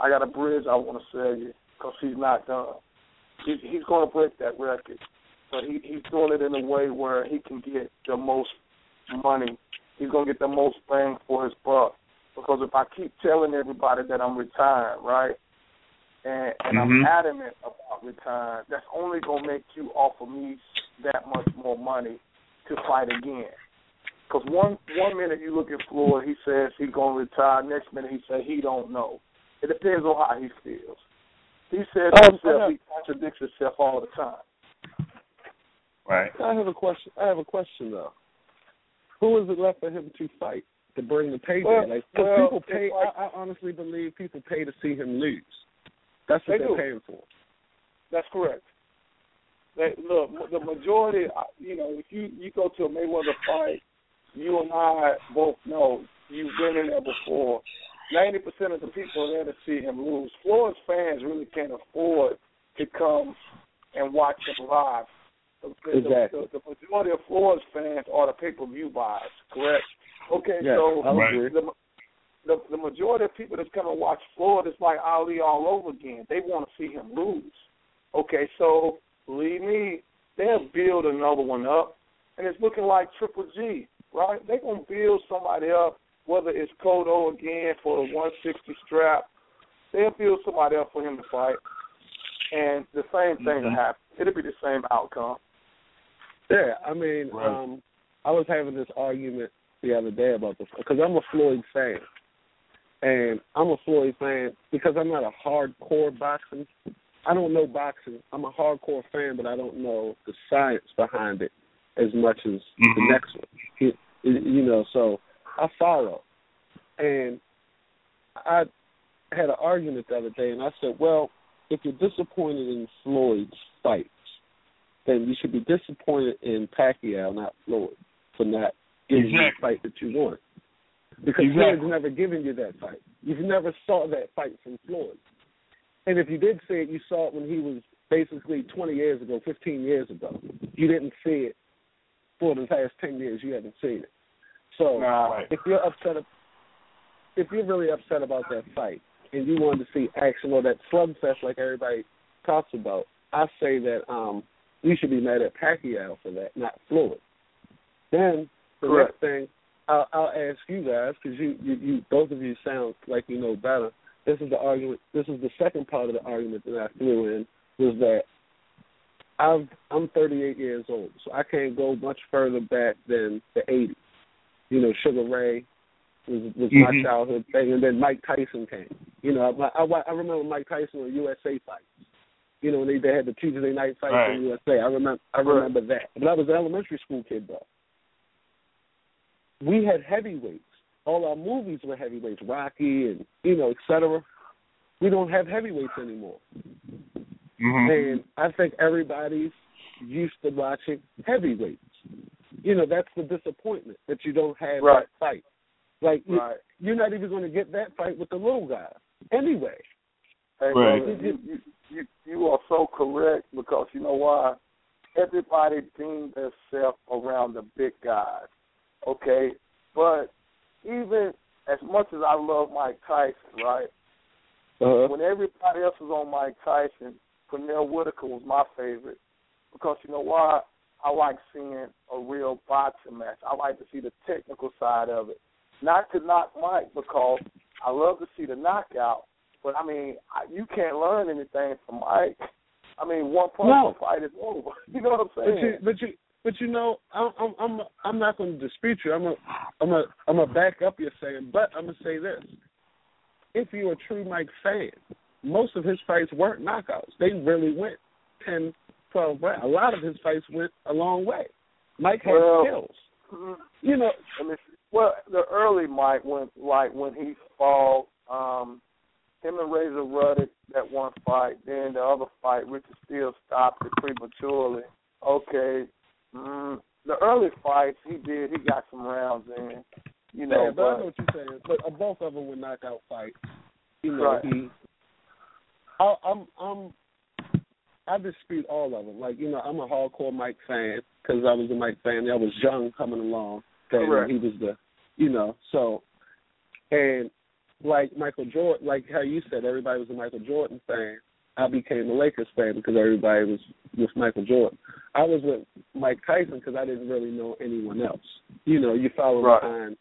I got a bridge I want to sell you because he's not done. He, he's going to break that record, but he, he's doing it in a way where he can get the most money he's gonna get the most bang for his buck. Because if I keep telling everybody that I'm retired, right, and, and mm-hmm. I'm adamant about retiring, that's only gonna make you offer me that much more money to fight again. Because one one minute you look at Floyd, he says he's gonna retire. Next minute he says he don't know. It depends on how he feels. He says um, himself, he contradicts himself all the time. Right. I have a question. I have a question though who is it left for him to fight to bring the payday? Well, like, well, people pay. like, I, I honestly believe people pay to see him lose. That's what they are paying for. That's correct. They, look, the majority, you know, if you you go to a Mayweather fight, you and I both know you've been in there before. Ninety percent of the people are there to see him lose. Floyd's fans really can't afford to come and watch him live the, exactly. the, the, majority of Floyd's fans are the pay per view buyers, correct? Okay, yes, so the, the the majority of people that's come and watch Floyd is like Ali all over again. They want to see him lose. Okay, so believe me, they'll build another one up, and it's looking like Triple G, right? They're gonna build somebody up, whether it's Cotto again for the 160 strap. They'll build somebody up for him to fight, and the same thing mm-hmm. will happen. It'll be the same outcome. Yeah, I mean, right. um, I was having this argument the other day about this because I'm a Floyd fan, and I'm a Floyd fan because I'm not a hardcore boxing. I don't know boxing. I'm a hardcore fan, but I don't know the science behind it as much as mm-hmm. the next one. You, know, so I follow, and I had an argument the other day, and I said, well, if you're disappointed in Floyd's fights, then you should be disappointed in Pacquiao, not Floyd, for not giving exactly. the fight that you want. Because exactly. Floyd's never given you that fight. You've never saw that fight from Floyd. And if you did see it, you saw it when he was basically 20 years ago, 15 years ago. You didn't see it for the past 10 years. You haven't seen it. So right. if you're upset, if you're really upset about that fight and you wanted to see action or that slugfest like everybody talks about, I say that um you should be mad at Pacquiao for that, not Floyd. Then the Correct. next thing I'll, I'll ask you guys because you, you you both of you sound like you know better. This is the argument. This is the second part of the argument that I threw in was that I've I'm 38 years old, so I can't go much further back than the 80s. You know, Sugar Ray was was my Mhm. childhood thing, and then Mike Tyson came. You know, I, I, I remember Mike Tyson on USA fights. You know, when they, they had the Tuesday night fights Right. on USA. I remember I remember that. But I was an elementary school kid though. We had heavyweights. All our movies were heavyweights, Rocky and you know, et cetera. We don't have heavyweights anymore. hmm And I think everybody's used to watching heavyweights. You know, that's the disappointment that you don't have Right. that fight. Like you, Right. you're not even going to get that fight with the little guy anyway. Hey, Right. brother, you, you you you are so correct because you know why? Everybody deemed themselves around the big guys. Okay? But even as much as I love Mike Tyson, right? Uh-huh. When everybody else was on Mike Tyson, Pernell Whitaker was my favorite because you know why? I like seeing a real boxing match. I like to see the technical side of it. Not to knock Mike because I love to see the knockout, but I mean, I, you can't learn anything from Mike. I mean, one punch No. the fight is over. [LAUGHS] You know what I'm But saying? you, but you, but you know, I'm, I'm, I'm, I'm not going to dispute you. I'm, a, I'm, a, I'm gonna back up your saying, but I'm gonna say this: if you're a true Mike fan, most of his fights weren't knockouts. They really went 10, 12 rounds. A lot of his fights went a long way. Mike had Well- skills. Mhm. You know, Let me see. Well, the early Mike when like when he fought um him and Razor Ruddock that one fight, then the other fight Richard Steele stopped it prematurely. Okay. Mm, the early fights he did, he got some rounds in. You know, yeah, but I know what you're saying. But uh, both of them were knockout fights. You know, Right. he. I, I'm I'm I dispute all of them. Like you know, I'm a hardcore Mike fan because I was a Mike fan. I was young coming along. Correct. he was the, you know, so, and like Michael Jordan, like how you said, everybody was a Michael Jordan fan. I became a Lakers fan because everybody was with Michael Jordan. I was with Mike Tyson because I didn't really know anyone else. You know, you follow Right. behind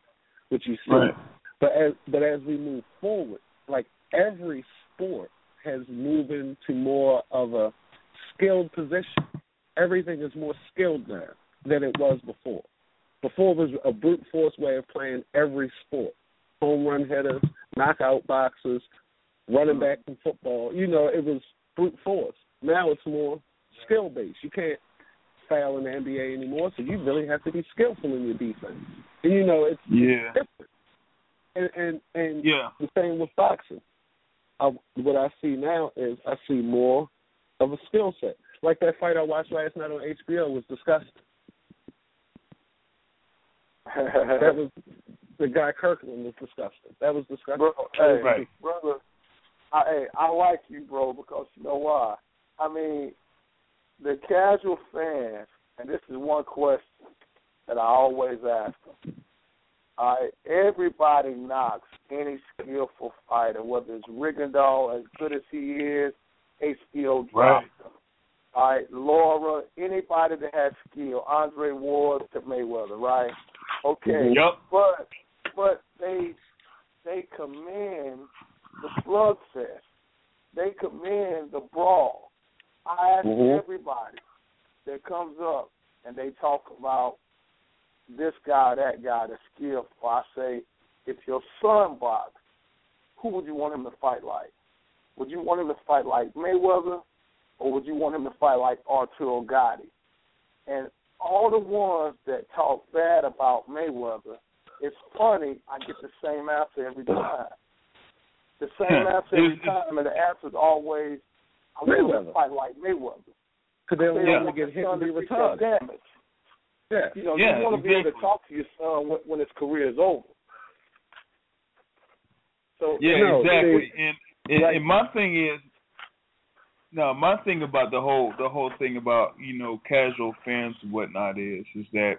what you see. Right. But as but as we move forward, like every sport has moved into more of a skilled position. Everything is more skilled now than it was before. Before it was a brute force way of playing every sport. Home run hitters, knockout boxers, running hmm. back in football. You know, it was brute force. Now it's more skill based. You can't foul in the NBA anymore, so you really have to be skillful in your defense. And you know, it's Yeah. different. And and and Yeah. the same with boxing. I, what I see now is I see more of a skill set. Like that fight I watched last night on HBO was disgusting. [LAUGHS] That was the guy Kirkland was disgusting. That was disgusting. Bro, hey, Right. brother, I, hey, I like you, bro, because you know why? I mean, the casual fans, and this is one question that I always ask them. Right, everybody knocks any skillful fighter, whether it's Rigondeaux, as good as he is, HBO drops Right. him. All right, Lara, anybody that has skill, Andre Ward to Mayweather, right? Okay, Yep. but but they they commend the slugfest. They commend the brawl. I ask Mhm. everybody that comes up and they talk about this guy, that guy, the skillful. I say, if your son boxed, who would you want him to fight like? Would you want him to fight like Mayweather, or would you want him to fight like Arturo Gatti? And all the ones that talk bad about Mayweather, it's funny. I get the same answer every [CLEARS THROAT] time. The same answer every time, and the answer is always, I want to fight like Mayweather. because they don't They want to get hit and be retarded. damage. Yeah. You know, Yeah, you want to be able to talk to your son when, when his career is over. So Yeah, No, exactly. and and, like- and my thing is, no, my thing about the whole the whole thing about you know casual fans and whatnot is is that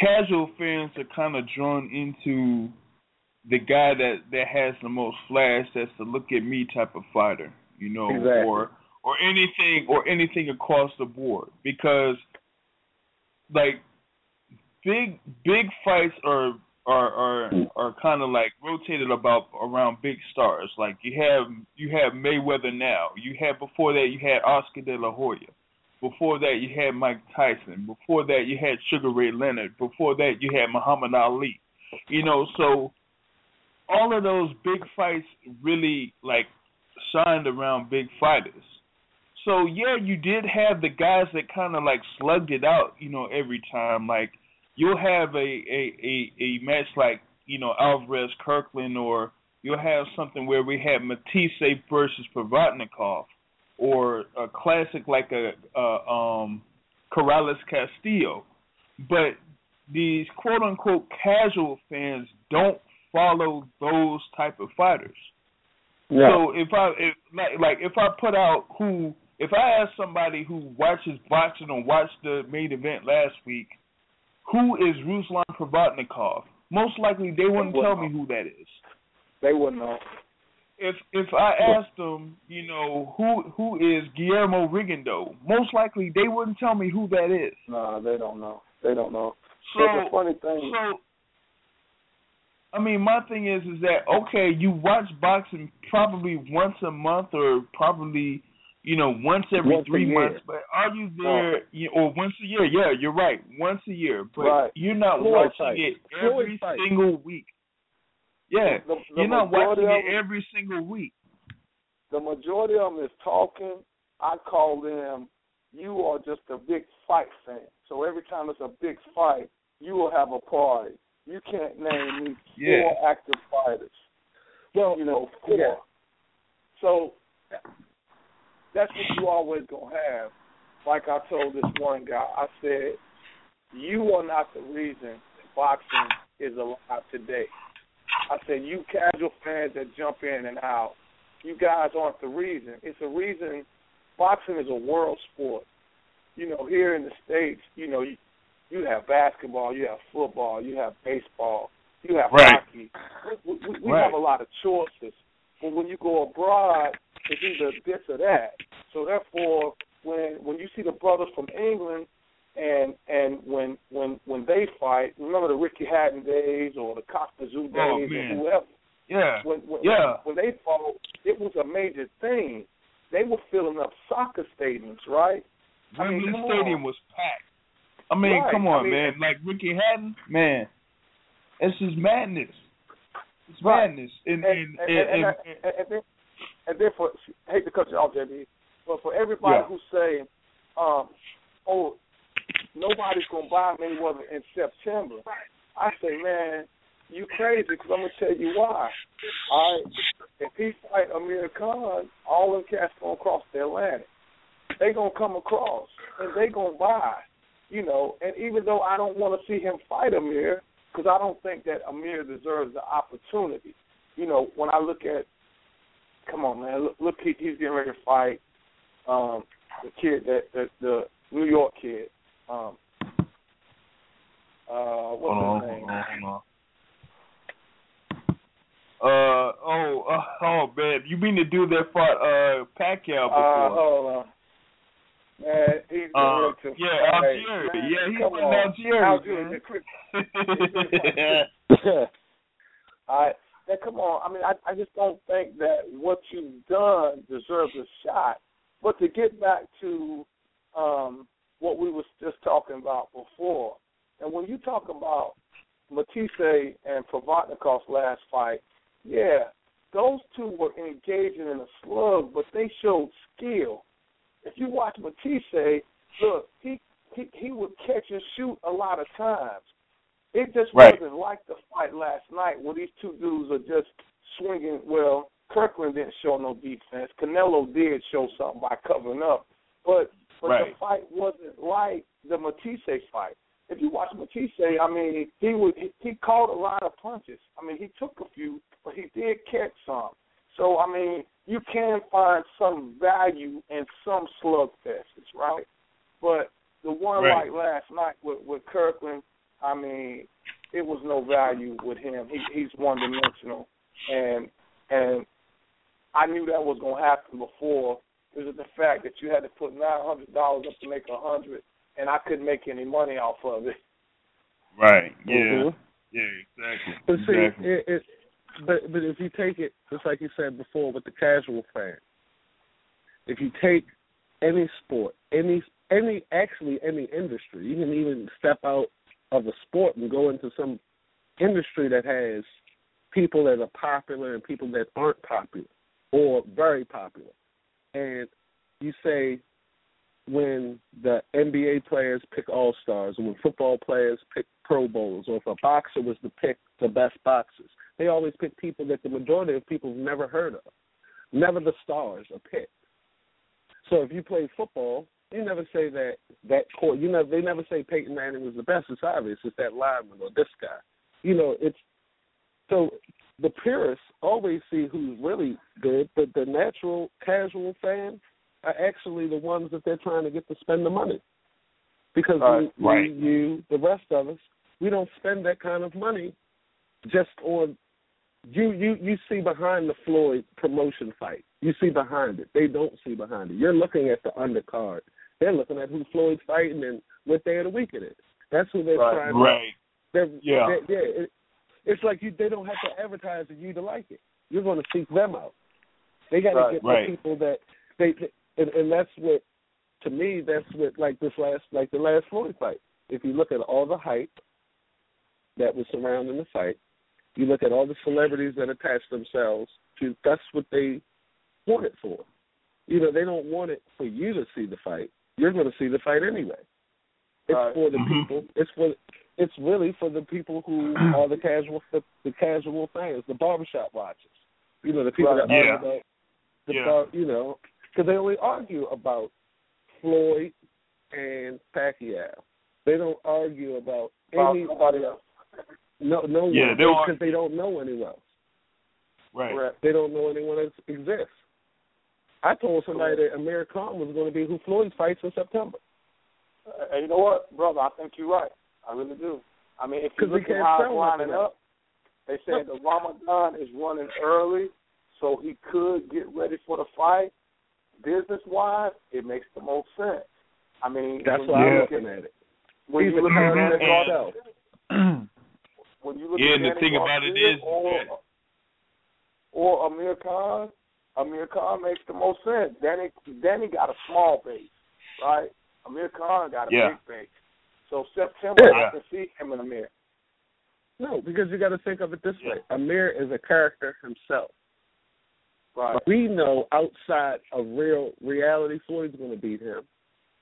casual fans are kind of drawn into the guy that that has the most flash, that's the look at me type of fighter, you know, Exactly. or or anything or anything across the board because like big big fights are are are are kind of like rotated about around big stars. Like you have you have Mayweather now. You had before that you had Oscar De La Hoya. Before that you had Mike Tyson. Before that you had Sugar Ray Leonard. Before that you had Muhammad Ali. You know, so all of those big fights really like shined around big fighters. So yeah, you did have the guys that kind of like slugged it out, you know, every time. Like you'll have a a a, a match like you know Alvarez Kirkland, or you'll have something where we had Matthysse versus Provatnikov, or a classic like a, a um Corrales Castillo. But these quote unquote casual fans don't follow those type of fighters. Yeah. So if I if like like if I put out who if I ask somebody who watches boxing or watched the main event last week, who is Ruslan Provatnikov? Most likely they wouldn't tell me who that is. they wouldn't know. If if I asked them, you know, who who is Guillermo Rigondeaux, most likely they wouldn't tell me who that is. No, they don't know. They don't know. So a funny thing. so I mean, my thing is, is that okay? You watch boxing probably once a month, or probably, you know, once every Once three months. But are you there, you, or once a year? Yeah, you're right, once a year. But Right. you're not Floyd watching fight. it Floyd every fight. single week. Yeah, The- the you're not watching it every single week. the majority of them is talking. I call them, you are just a big fight fan. So every time it's a big fight, you will have a party. You can't name me Yeah. four active fighters. Well, You know, oh, four. Yeah. So that's what you always gonna have. Like I told this one guy, I said, you are not the reason boxing is alive today. I said, you casual fans that jump in and out, you guys aren't the reason. It's a reason boxing is a world sport. You know, here in the States, you know, you, you have basketball, you have football, you have baseball, you have Right. hockey. We, we, we Right. have a lot of choices. But when you go abroad, it's either this or that. So therefore, when when you see the brothers from England and and when when when they fight, remember the Ricky Hatton days or the Kostya Tszyu oh, days Oh, or whoever. Yeah, When, when Yeah. when they fought, it was a major thing. They were filling up soccer stadiums, right? I mean, Wembley Stadium was packed. I mean, Right. come I on, mean- man. Like Ricky Hatton, man, it's just madness. It's Right. madness. And and, and, and, then and then for I hate to cut you off, JB, but for everybody Yeah. who say, um, oh, nobody's gonna buy Mayweather in September, I say, man, you crazy because I'm gonna tell you why. All right, if he fight Amir Khan, all them cats gonna cross the Atlantic. They gonna come across and they gonna buy, you know. And even though I don't want to see him fight Amir, because I don't think that Amir deserves the opportunity. You know, when I look at, come on, man, look, look he, he's getting ready to fight um, the kid that, that the New York kid. Um, uh, what's hold on, his name? hold on, hold on. Uh oh uh, oh man, you mean the dude that fought uh Pacquiao Uh, before? hold on. Man, he's Uh, to yeah. Man, Yeah, he's come from on. Algeria, Algieri, man. the Chris- [LAUGHS] All right. Now, come on. I mean, I, I just don't think that what you've done deserves a shot. But to get back to um, what we was just talking about before, and when you talk about Matthysse and Provatnikov's last fight, yeah, those two were engaging in a slug, but they showed skill. If you watch Matthysse, look, he he he would catch and shoot a lot of times. It just Right. wasn't like the fight last night where these two dudes are just swinging. Well, Kirkland didn't show no defense. Canelo did show something by covering up, but but Right. the fight wasn't like the Matthysse fight. If you watch Matthysse, I mean, he would he, he caught a lot of punches. I mean, he took a few, but he did catch some. So I mean, you can find some value in some slugfests, right? But the one Right. like last night with with Kirkland, I mean, it was no value with him. He, he's one dimensional, and and I knew that was going to happen before. It was the fact that you had to put nine hundred dollars up to make a hundred, and I couldn't make any money off of it. Right. Yeah. Mhm. Yeah. Exactly. But see, exactly. it, it, but but if you take it just like you said before with the casual fan, if you take any sport, any any actually any industry, you can even step out of a sport and go into some industry that has people that are popular and people that aren't popular or very popular, and you say when the NBA players pick all stars, when football players pick Pro Bowls, or if a boxer was to pick the best boxers, they always pick people that the majority of people have never heard of. Never the stars are picked. So if you play football, you never say that that court. You know they never say Peyton Manning was the best. It's obvious. It's that lineman or this guy. You know it's so the purists always see who's really good, but the natural casual fan are actually the ones that they're trying to get to spend the money. Because Right. we, Right. we, you, the rest of us, we don't spend that kind of money just on you you you see behind the Floyd promotion fight. You see behind it. They don't see behind it. You're looking at the undercard. They're looking at who Floyd's fighting and what day of the week it is. That's who they're Right. trying to Right. they're, Yeah. they're- yeah. It, it's like you. They don't have to advertise to you to like it. You're going to seek them out. They got to Right. get the people that they, they and, and that's what to me. That's what like this last like the last Floyd fight. If you look at all the hype that was surrounding the fight, you look at all the celebrities that attached themselves to. That's what they want it for. You know, they don't want it for you to see the fight. You're going to see the fight anyway. It's Right. for the Mhm. people. It's for. It's really for the people who [CLEARS THROAT] are the casual, the, the casual fans, the barbershop watchers. You know, the people Right. that argue Yeah. about the Yeah. bar, you know, because they only argue about Floyd and Pacquiao. They don't argue about About any somebody else. No no Yeah, one they don't because they don't know anyone else. Right. Correct. They don't know anyone else exists. I told somebody that Amir Khan was going to be who Floyd fights in September. Uh, And you know what, brother? I think you're right. I really do. I mean, if you 'Cause we look at can't how sell it's lining up, they said the Ramadan is running early, so he could get ready for the fight. Business wise, it makes the most sense. I mean, That's when why I'm looking at, at it. when He's you a look at character Danny himself. Gar- when you look Yeah, at and the Danny thing about it is, Garcia is or, that- or Amir Khan, Amir Khan makes the most sense. Danny Danny got a small base, right? Amir Khan got a Yeah. big base. So September, Yeah. I can see him and Amir. No, because you got to think of it this Yeah. way: Amir is a character himself. Right. We know outside of real reality, Floyd's going to beat him.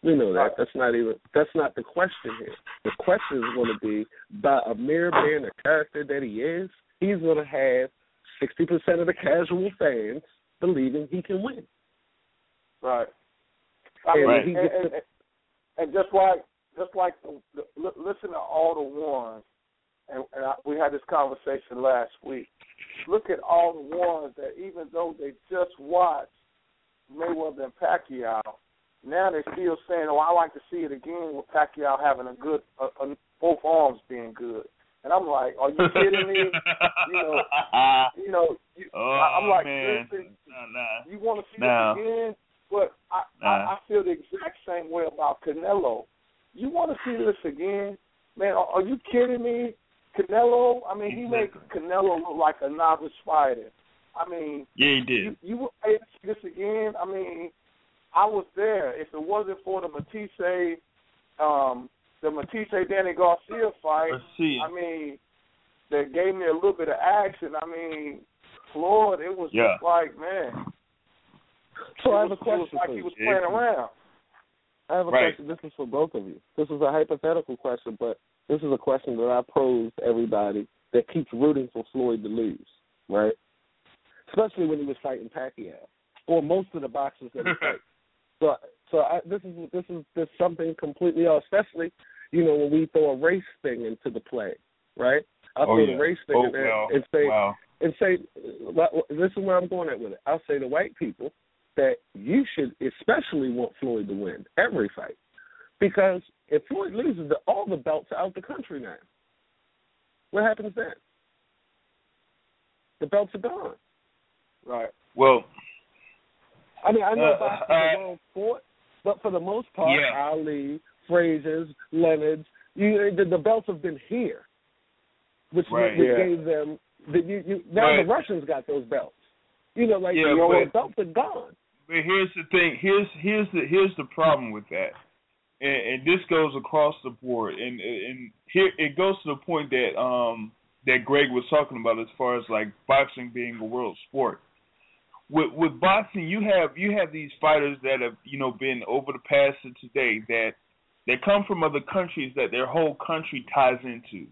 We know that. That's not even. That's not the question here. The question is going to be by Amir being the character that he is. He's going to have sixty percent of the casual fans believing he can win. Right. I mean, Right. and, and, and, and just like just like the, the, listen to all the ones, and, and I, we had this conversation last week. Look at all the ones that even though they just watched Mayweather and Pacquiao, now they're still saying, "Oh, I like to see it again with Pacquiao having a good, uh, uh, both arms being good." And I'm like, "Are you kidding me?" you know, [LAUGHS] you know, you, oh I, I'm like, man. seriously, Nah, nah. you want to see No. this again? But I, Nah. I I feel the exact same way about Canelo. You want to see this again, man? Are, are you kidding me? Canelo. I mean, he makes Canelo look like a novice fighter. I mean, Yeah, he did. you, you would pay to see this again? I mean, I was there. If it wasn't for the Matthysse, um, the Matthysse Danny Garcia fight, see. I mean, that gave me a little bit of action. I mean, Floyd, it was Yeah. just like, man. So it I have was, a question It was like he was playing around. I have a Right. question. This is for both of you. This is a hypothetical question, but this is a question that I pose to everybody that keeps rooting for Floyd to lose, right? Especially when he was fighting Pacquiao, or most of the boxers that he [LAUGHS] fight. So so I, this is this is this something completely else, especially you know when we throw a race thing into the play, right? I oh, throw yeah. the race thing oh, in there well, and say well. and say this is where I'm going at with it. I'll say to white people that you should especially want Floyd to win every fight because if Floyd loses, the, all the belts are out the country now. What happens then? The belts are gone. Right. Well, I mean, I know Uh, boxing is a world sport, but for the most part, Yeah. Ali, Frazier's, Leonard's, you, the, the belts have been here, which, Right. which Yeah. gave them. The, you, you, now But- the Russians got those belts. You know, like Yeah, you but- the belts are gone. But here's the thing. Here's here's the here's the problem with that, and, and this goes across the board. And and here it goes to the point that um that Greg was talking about as far as like boxing being a world sport. With with boxing, you have you have these fighters that have you know been over the past to today that they come from other countries that their whole country ties into.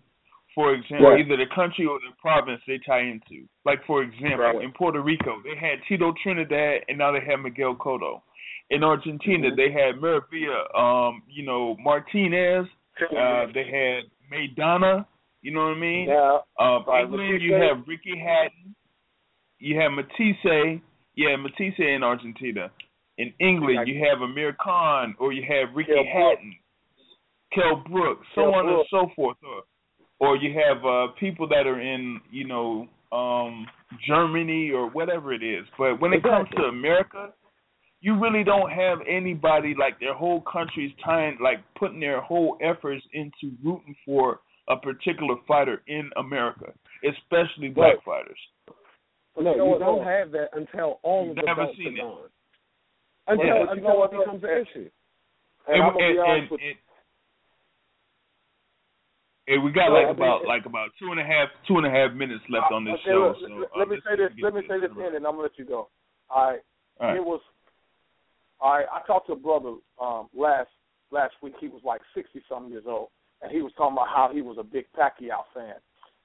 For example, Right. either the country or the province they tie into. Like for example, Right. in Puerto Rico, they had Tito Trinidad, and now they have Miguel Cotto. In Argentina, Mhm. they had Maravilla, um, you know, Martinez. Uh, they had Maidana. You know what I mean? Now, Um, England, you have Ricky Hatton. You have Matthysse. Yeah, Matthysse in Argentina. In England, you have Amir Khan, or you have Ricky Brook. Hatton, Kell Brooks, so Kell on and so forth. Or, or you have uh, people that are in, you know, um, Germany or whatever it is. But when it comes to America, you really don't have anybody like their whole country's tying, like putting their whole efforts into rooting for a particular fighter in America, especially black Right. fighters. No, you know you what, don't have that until all You've of the seen are it. gone. Until Yeah, but you until know it becomes an issue. and, And, and, and, and- and we got like I mean, about like about two and a half two and a half minutes left on this okay, show. Let, so let, uh, me say this. Let me say this in, and I'm gonna let you go. All right. All right. It was. All right. I talked to a brother um, last last week. He was like sixty something years old, and he was talking about how he was a big Pacquiao fan.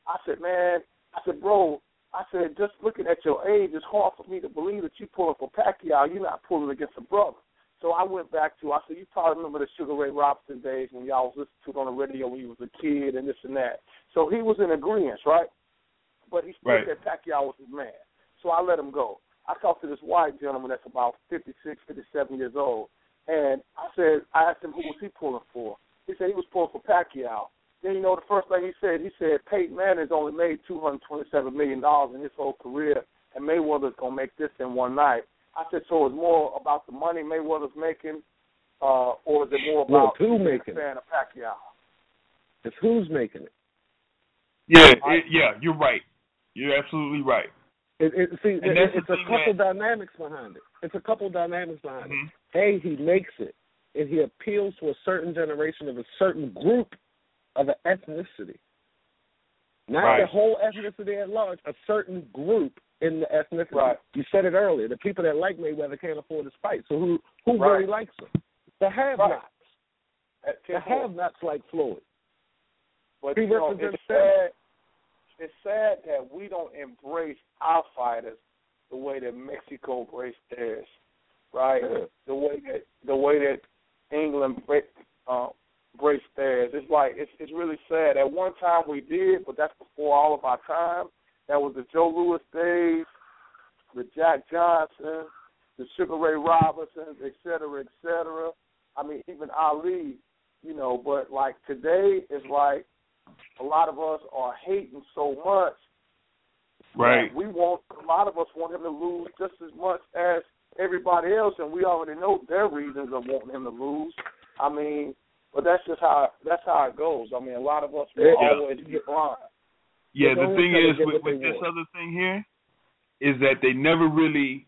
I said, man, I said, bro, I said, just looking at your age, it's hard for me to believe that you pulling for Pacquiao. You're not pulling against a brother. So I went back to, I said, you probably remember the Sugar Ray Robinson days when y'all was listening to it on the radio when you was a kid and this and that. So he was in agreement, right? But he still Right. said Pacquiao was his man. So I let him go. I talked to this white gentleman that's about 56, 57 years old, and I said, I asked him who was he pulling for. He said he was pulling for Pacquiao. Then you know the first thing he said, he said Peyton Manning's only made 227 million dollars in his whole career, and Mayweather's gonna make this in one night. I said, so it's more about the money Mayweather's making, uh, or is it more Well, about who making it? fan of Pacquiao? It's who's making it. Yeah, it, yeah, you're right. You're absolutely right. It, it, see, it, that's it's a couple that- dynamics behind it. It's a couple dynamics behind Mhm. it. A, he makes it, and he appeals to a certain generation of a certain group of an ethnicity. Not Right. the whole ethnicity at large, a certain group in the ethnicity. Right. You said it earlier. The people that like Mayweather can't afford his fight. So who who Right. really likes him? The have-nots. At The have-nots like Floyd. But He you know, it's sad. It's sad that we don't embrace our fighters the way that Mexico embraced theirs, right? Yeah. The way that the way that England uh, embraced theirs. It's like it's it's really sad. At one time we did, but that's before all of our time. That was the Joe Louis days, the Jack Johnson, the Sugar Ray Robinsons, et cetera, et cetera. I mean, even Ali, you know. But like today, it's like a lot of us are hating so much. Right. We want a lot of us want him to lose just as much as everybody else, and we already know their reasons of wanting him to lose. I mean, but that's just how that's how it goes. I mean, a lot of us will Yeah. always be blind. Yeah, the thing is with, with this want. other thing here is that they never really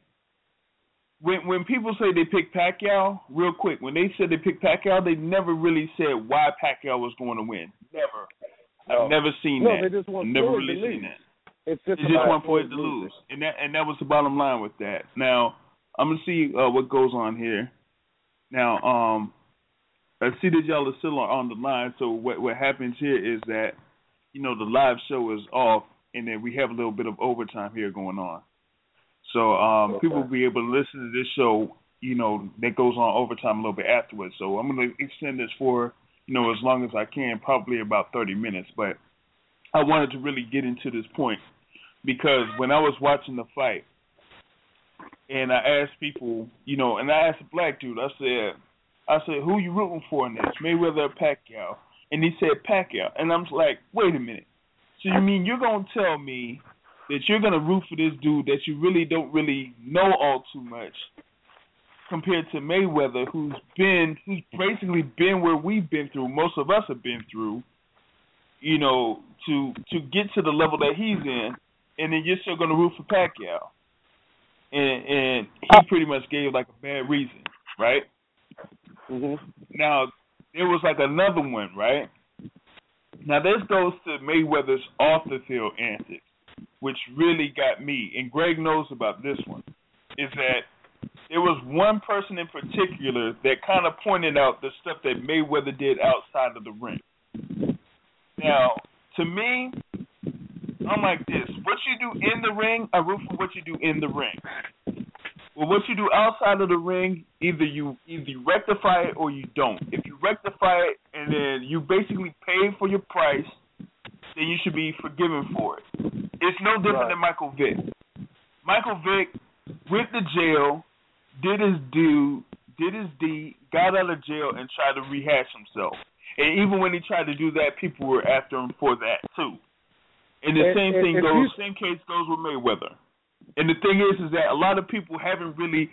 when when people say they picked Pacquiao, real quick, when they said they picked Pacquiao, they never really said why Pacquiao was going to win. Never. No. I've never seen No, that. they just want never really seen that. It's just just Floyd Floyd to lose, and that and that was the bottom line with that. Now I'm gonna see uh, what goes on here. Now, um, I see that y'all are still on on the line. So what what happens here is that you know the live show is off, and then we have a little bit of overtime here going on. So um, Okay. people will be able to listen to this show you know, that goes on overtime a little bit afterwards. So I'm going to extend this for, you know, as long as I can, probably about 30 minutes. But I wanted to really get into this point because when I was watching the fight, and I asked people, you know, and I asked a black dude, I said, I said, who you rooting for in this, Mayweather or Pacquiao? And he said Pacquiao, and I'm like, wait a minute. So you mean you're gonna tell me that you're gonna root for this dude that you really don't really know all too much, compared to Mayweather, who's been, who's basically been where we've been through, most of us have been through, you know, to to get to the level that he's in, and then you're still gonna root for Pacquiao and and he pretty much gave like a bad reason, right? Hmm Now there was like another one, right? Now this goes to Mayweather's off the field antics, which really got me, and Greg knows about this one, is that there was one person in particular that kind of pointed out the stuff that Mayweather did outside of the ring. Now, to me, I'm like this. What you do in the ring, I root for what you do in the ring. Well, what you do outside of the ring, either you either you rectify it or you don't. If you rectify it and then you basically pay for your price, then you should be forgiven for it. It's no different Right. than Michael Vick. Michael Vick went to jail, did his due, did his deed, got out of jail, and tried to rehash himself. And even when he tried to do that, people were after him for that too. And the And- same and thing goes. you- Same case goes with Mayweather. And the thing is, is that a lot of people haven't really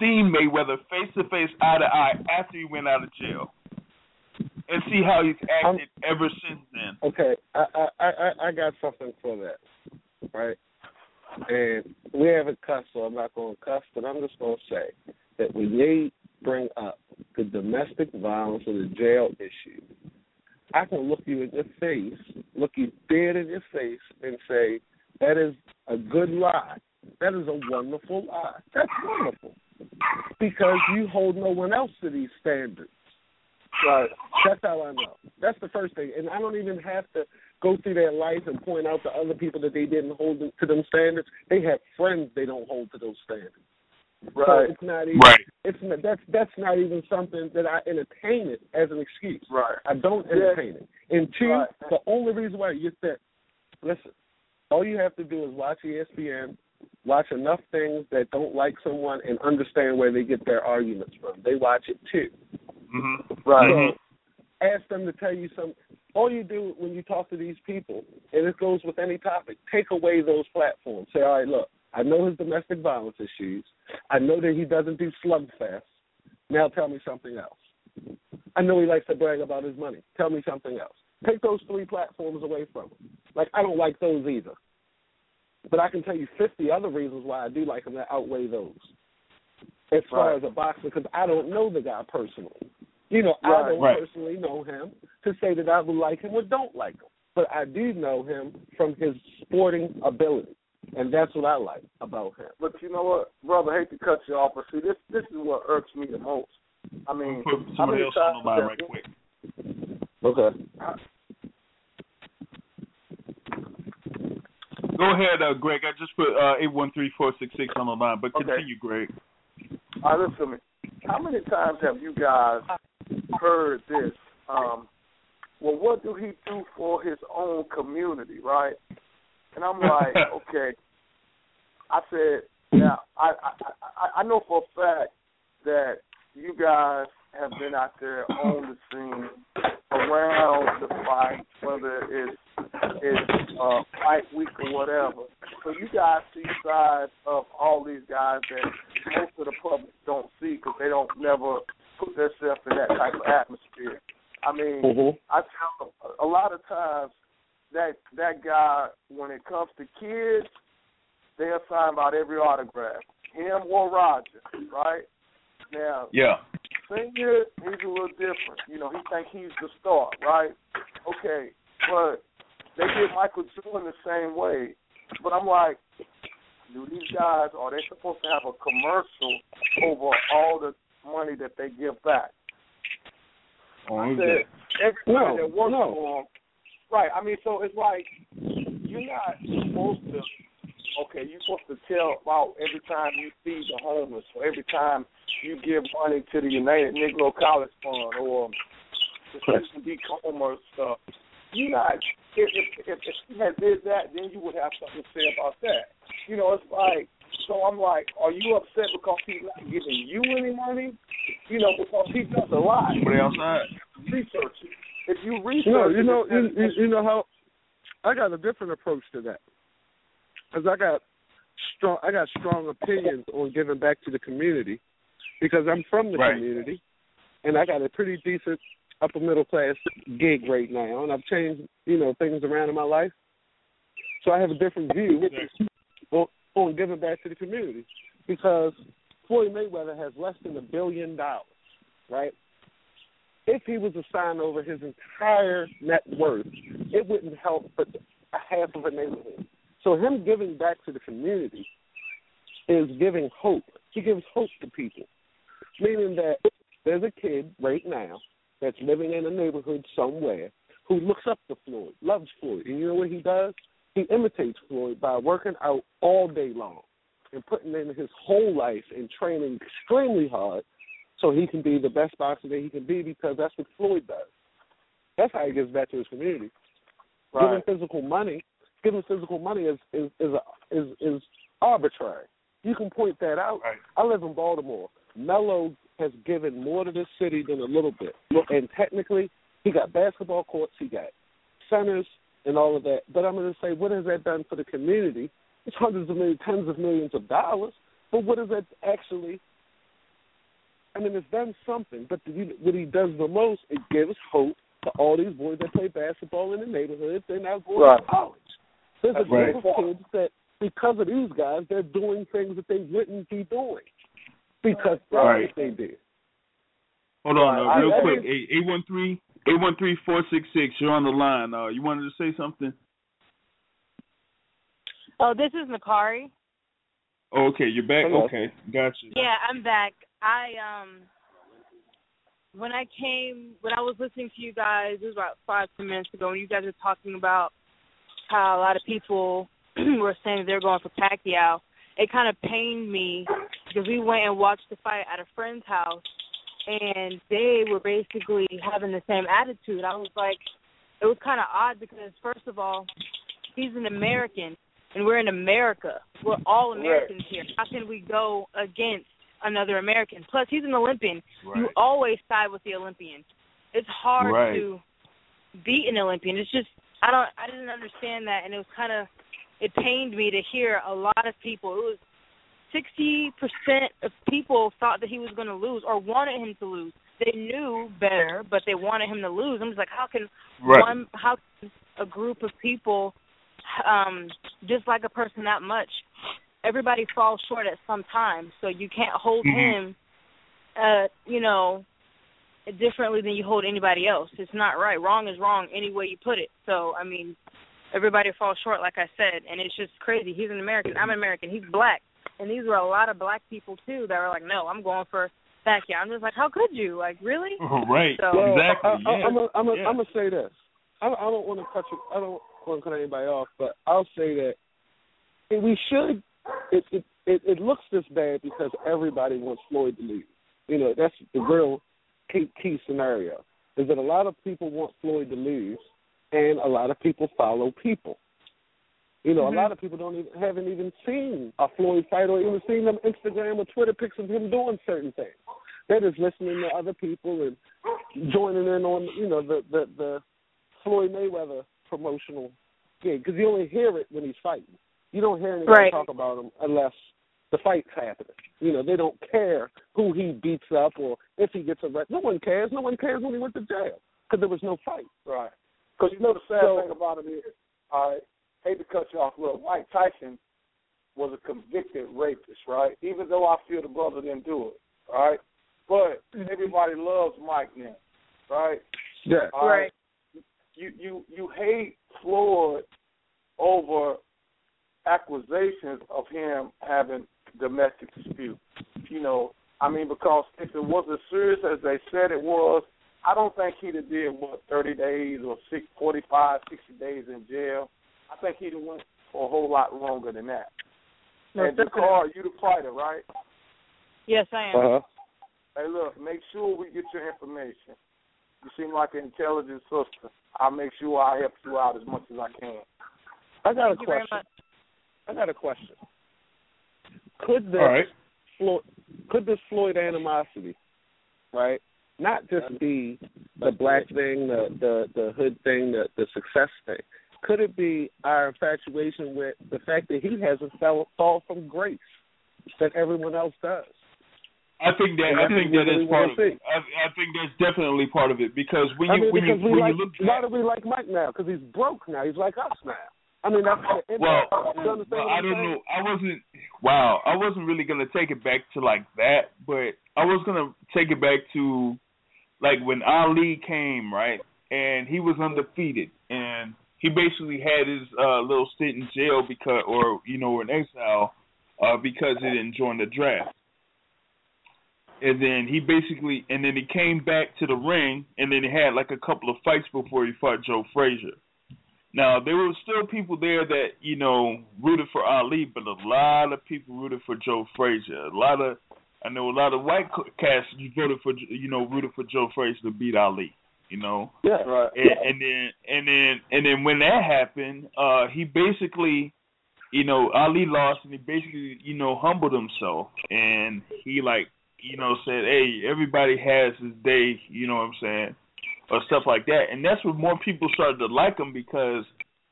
seen Mayweather face to face, eye to eye, after he went out of jail, and see how he's acted ever since then. Okay, I, I I I got something for that, right? And we haven't cussed, so I'm not going to cuss, but I'm just going to say that when they bring up the domestic violence or the jail issue, I can look you in your face, look you dead in your face, and say that is a good lie. That is a wonderful lie. That's wonderful because you hold no one else to these standards. Right. That's how I know. That's the first thing. And I don't even have to go through their life and point out to other people that they didn't hold them- to them standards. They have friends they don't hold to those standards. So Right. it's not even Right. it's not, that's that's not even something that I entertain it as an excuse. Right. I don't Yeah. entertain it. And two, Right. the only reason why you said listen, all you have to do is watch ESPN, watch enough things that don't like someone and understand where they get their arguments from. They watch it too. Mm-hmm. Right. Mhm. ask them to tell you some. All you do when you talk to these people, and it goes with any topic, take away those platforms. Say, all right, look, I know his domestic violence issues. I know that he doesn't do slugfest. Now tell me something else. I know he likes to brag about his money. Tell me something else. Take those three platforms away from him. Like I don't like those either. But I can tell you 50 other reasons why I do like him that outweigh those. As far Right. as a boxer, because I don't know the guy personally. You know, I don't Right. personally know him to say that I would like him or don't like him. But I do know him from his sporting ability. And that's what I like about him. But you know what, brother? I hate to cut you off, but see, this this is what irks me the most. I mean, Put somebody else on the line right quick. Okay. Go ahead, uh, Greg. I just put uh, eight one three four six six on the line, but Okay. continue, Greg. All right, listen to me. How many times have you guys heard this? Um, well, what do he do for his own community, right? And I'm like, [LAUGHS] okay. I said, now I, I I I know for a fact that you guys have been out there on the scene around the fight, whether it's it's uh, fight week or whatever. So you guys see sides of all these guys that most of the public don't see because they don't never put themselves in that type of atmosphere. I mean, Mm-hmm. I tell a lot of times that that guy, when it comes to kids, they'll sign about every autograph, him or Roger, right? Now, Yeah. Senior, he's a little different. You know, he think he's the star, right? Okay, but they did Michael Jordan the same way. But I'm like, do these guys are they supposed to have a commercial over all the money that they give back? Oh, I said everybody No, that works no. for. Right. I mean, so it's like you're not supposed to. Okay, you're supposed to tell about every time you feed the homeless, or every time you give money to the United Negro College Fund or the Christian D. Comer stuff. Uh, you not if if if, if he had did that, then you would have something to say about that. You know, it's like so I'm like, are you upset because he's not giving you any money? You know, because he does a lot. Somebody outside. Research it. If you research, No, you know, it, you, you, you know how I got a different approach to that, because I got strong, I got strong opinions on giving back to the community, because I'm from the Right. community, and I got a pretty decent upper middle class gig right now, and I've changed, you know, things around in my life, so I have a different view on, on giving back to the community, because Floyd Mayweather has less than a billion dollars, right? if he was to sign over his entire net worth, it wouldn't help but a half of a neighborhood. So him giving back to the community is giving hope. He gives hope to people, meaning that there's a kid right now that's living in a neighborhood somewhere who looks up to Floyd, loves Floyd, and you know what he does? He imitates Floyd by working out all day long and putting in his whole life and training extremely hard so he can be the best boxer that he can be because that's what Floyd does. That's how he gives back to his community. Right. Giving physical money, giving physical money is is is a, is, is arbitrary. You can point that out. Right. I live in Baltimore. Melo has given more to this city than a little bit, and technically, he got basketball courts, he got centers, and all of that. But I'm going to say, what has that done for the community? It's hundreds of millions, tens of millions of dollars. But what has that actually I mean, it's done something, but the, what he does the most, it gives hope to all these boys that play basketball in the neighborhoods. They're now going Right. to college. There's a group right. of kids that, because of these guys, they're doing things that they wouldn't be doing because that's Right. what they did. Hold on, uh, real I quick. mean- Eight eight one three eight one three four six six. You're on the line. Uh, you wanted to say something? Oh, this is Nakari. Oh, okay, you're back. Hello. Okay, gotcha. Yeah, I'm back. I um when I came when I was listening to you guys, it was about five, ten minutes ago when you guys were talking about how a lot of people [CLEARS THROAT] were saying they're going for Pacquiao, it kind of pained me because we went and watched the fight at a friend's house and they were basically having the same attitude. I was like it was kind of odd because first of all, he's an American and we're in America. We're all Americans here. How can we go against another American? Plus, he's an Olympian. You always side with the Olympian. It's hard Right. to beat an Olympian. It's just I don't I didn't understand that, and it was kind of it pained me to hear a lot of people. It was sixty percent of people thought that he was going to lose or wanted him to lose. They knew better, but they wanted him to lose. I'm just like, how can Right. one how can a group of people um dislike a person that much everybody falls short at some time so you can't hold Mhm. him uh you know differently than you hold anybody else it's not right wrong is wrong any way you put it so i mean everybody falls short like i said and it's just crazy he's an american i'm an american he's black and these were a lot of black people too that were like no i'm going for Pacquiao. i'm just like how could you like really [LAUGHS] right. So- Well, exactly. I, I, yeah. I'm gonna I'm Yeah. I'm say this. I, I don't want to cut you. I don't want to cut anybody off, but I'll say that we should. It, it it it looks this bad because everybody wants Floyd to leave. You know that's the real key, key scenario. Is that a lot of people want Floyd to lose, and a lot of people follow people. You know, Mhm. a lot of people don't even haven't even seen a Floyd fight or even seen them Instagram or Twitter pics of him doing certain things. They're just listening to other people and joining in on you know the the, the Floyd Mayweather promotional gig because you only hear it when he's fighting. You don't hear anybody Right. talk about him unless the fight's happening. You know, they don't care who he beats up or if he gets arrested. No one cares. No one cares when he went to jail because there was no fight. Right. Because you know the sad So- thing about it is, all right, hate to cut you off, look, Mike Tyson was a convicted rapist, right? Even though I feel the brother didn't do it, all right? But mm-hmm. everybody loves Mike now, right? Yeah. All Right. You you you hate Floyd over accusations of him having domestic dispute. You know, I mean, because if it was as serious as they said it was, I don't think he'd have did what thirty days or six, forty-five, sixty days in jail. I think he'd have went for a whole lot longer than that. No, and definitely. Dakar, you the fighter, right? yes i am Uh huh. Hey, look, make sure we get your information. You seem like an intelligent sister. I'll make sure I help you out as much as I can. I got Thank a question. I got a question. Could this All right. Floyd, could this Floyd animosity, right, not just be the black thing, the the the hood thing, the the success thing? Could it be our infatuation with the fact that he hasn't fell fall from grace that everyone else does? I think that I think that is part of it. I, I think that's definitely part of it because when I mean, when you when like you look why do we like Mike now? Because he's broke now. He's like us now. I mean, that's the well, you well I don't know. I wasn't wow. I wasn't really gonna take it back to like that, but I was gonna take it back to like when Ali came right, and he was undefeated, and he basically had his uh little stint in jail because, or you know, in exile, uh because he didn't join the draft. And then he basically, and then he came back to the ring, and then he had like a couple of fights before he fought Joe Frazier. Now there were still people there that you know rooted for Ali, but a lot of people rooted for Joe Frazier. A lot of I know a lot of white cats voted for you know rooted for Joe Frazier to beat Ali. You know, Yeah. Right. and, and then and then and then when that happened, uh, he basically, you know, Ali lost, and he basically you know humbled himself, and he like you know said, hey, everybody has his day. You know what I'm saying? or stuff like that. And that's when more people started to like him because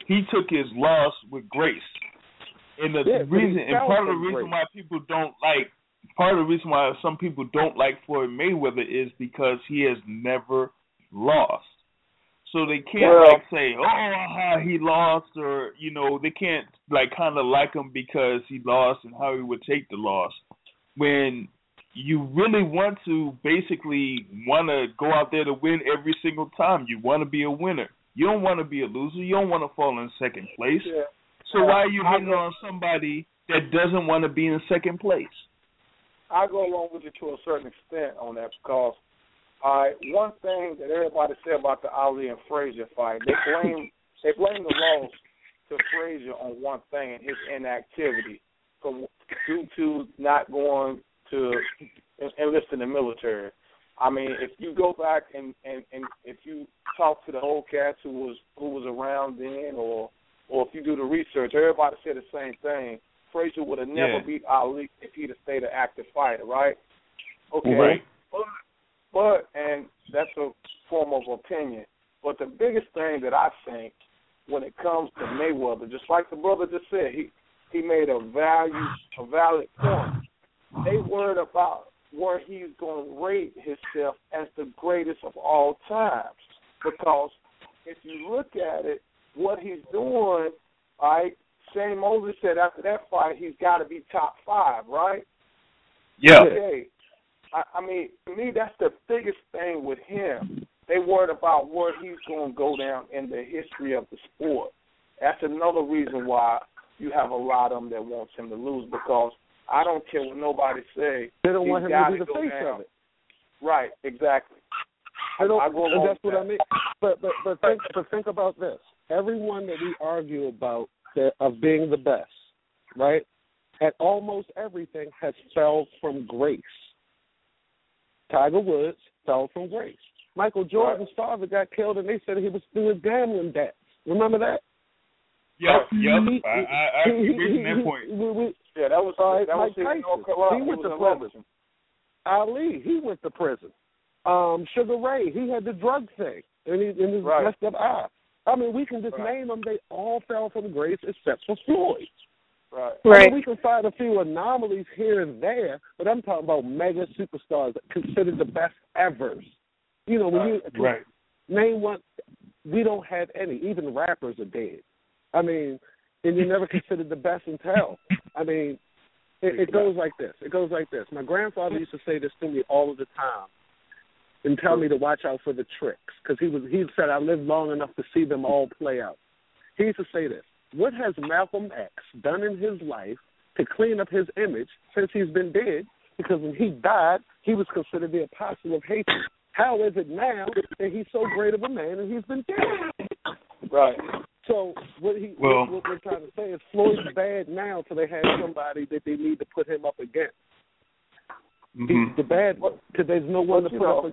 he took his loss with grace. And the Yeah, reason, and part of the reason grace. why people don't like, part of the reason why some people don't like Floyd Mayweather is because he has never lost. So they can't Well- like say, oh, he lost, or you know, they can't like kind of like him because he lost and how he would take the loss. When you really want to basically want to go out there to win every single time. You want to be a winner. You don't want to be a loser. You don't want to fall in second place. Yeah. So why are you I hating on somebody that doesn't want to be in second place? I go along with you to a certain extent on that because all right, one thing that everybody said about the Ali and Frazier fight, they blame they blame the loss to Frazier on one thing, his inactivity from due to not going to enlist in the military. I mean, if you go back and, and, and if you talk to the old cats who was who was around then or or if you do the research, everybody said the same thing. Frazier would have never Yeah. beat Ali if he'd have stayed an active fighter, right? Okay. Right. But, but and that's a form of opinion. But the biggest thing that I think when it comes to Mayweather, just like the brother just said, he he made a value a valid point. They worried about where he's going to rate himself as the greatest of all times. Because if you look at it, what he's doing, all right, Shane Mosley said after that fight he's got to be top five, right? Yeah. Okay. I, I mean, to me, that's the biggest thing with him. They worried about where he's going to go down in the history of the sport. That's another reason why you have a lot of them that wants him to lose because I don't care what nobody say. They don't want him gotta be the face down. of it. Right, exactly. I don't, I go and that's what I mean. But but but think but think about this. Everyone that we argue about that of being the best, right? At almost everything has fell from grace. Tiger Woods fell from grace. Michael Jordan's father got killed, and they said he was doing gambling debts. Remember that? Yep. Yep. I, I, I he- agree with that point. we- we- Yeah, that was All right, that was Mike in North Tyson. Carolina. He went to prison. Ali, he went to prison. Um, Sugar Ray, he had the drug thing in his, in his Right. messed up eye. I mean, we can just Right. name them. They all fell from grace except for Floyd. Right. I mean, we can find a few anomalies here and there, but I'm talking about mega superstars that considered the best evers. You know, when you Right. name one, we don't have any. Even rappers are dead. I mean, and you're never considered the best until. I mean, it, it goes like this. It goes like this. My grandfather used to say this to me all of the time, and tell me to watch out for the tricks because he was he said I lived long enough to see them all play out. He used to say this: What has Malcolm X done in his life to clean up his image since he's been dead? Because when he died, he was considered the apostle of hatred. How is it now that he's so great of a man and he's been dead? Right. So what he Well- what, we're trying to say is Floyd's bad now, so they have somebody that they need to put him up against. Mm-hmm. the bad because there's no one to put know, up.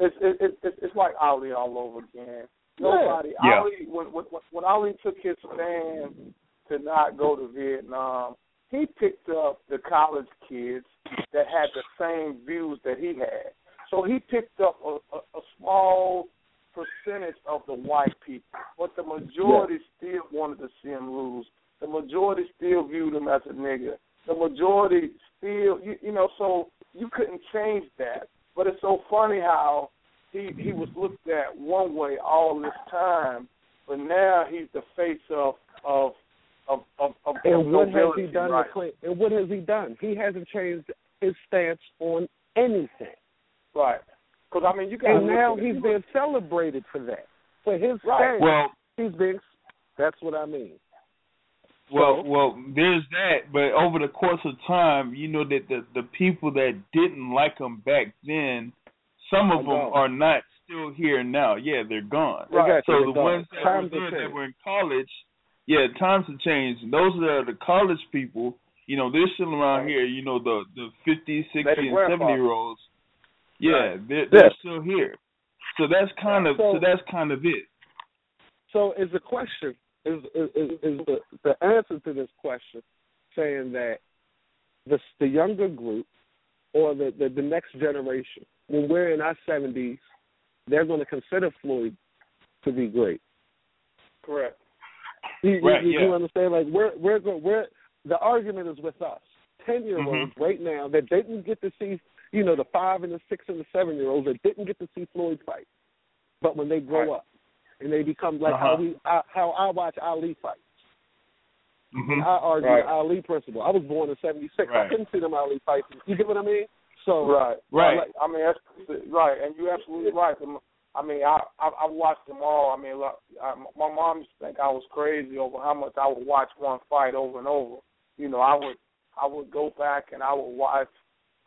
It's it, it, it's like Ali all over again. Nobody Yeah. Ali when, when when Ali took his stand to not go to Vietnam, he picked up the college kids that had the same views that he had. So he picked up a, a, a small percentage of the white people, but the majority still wanted to see him lose. The majority still viewed him as a nigger. The majority still, you, you know, so you couldn't change that. But it's so funny how he he was looked at one way all this time, but now he's the face of of of of, of and what has he done right? to claim? And what has he done? He hasn't changed his stance on anything. Right. Because I mean, you got And now he's being celebrated for that. For his Right. stance, Well, he's being. That's what I mean. Well, So- well, there's that, but over the course of time, you know that the the people that didn't like him back then, some of Are them gone. are not still here now. Yeah, they're gone. Right. So They're the gone. ones that Times were have there that were in college, yeah, times have changed. Those are the college people. You know, they're still around Right. here. You know, the the 50, 60, They're and 70 year olds. Yeah, Right. they're, they're Yeah. still here. So that's kind of So- so that's kind of it. So is the question is is, is, is the, the answer to this question saying that the the younger group or the, the the next generation when we're in our seventies, they're going to consider Floyd to be great. correct. You, you- Right, you, you yeah. understand? Like we're we're go, we're the argument is with us, ten year olds Mm-hmm. right now that didn't get to see, you know, the five and the six and the seven year olds that didn't get to see Floyd fight, but when they grow Right. up and they become like Uh-huh. how we I, how I watch Ali fight. hmm I argue Right. the Ali principle. I was born in '76. I Right. couldn't see them Ali fights. You get what I mean? So Right. Right. Like, I mean, that's right, and you're absolutely right. Um, I mean, I I, I watched them all. I mean, look, I, my mom used to think I was crazy over how much I would watch one fight over and over. You know, I would I would go back and I would watch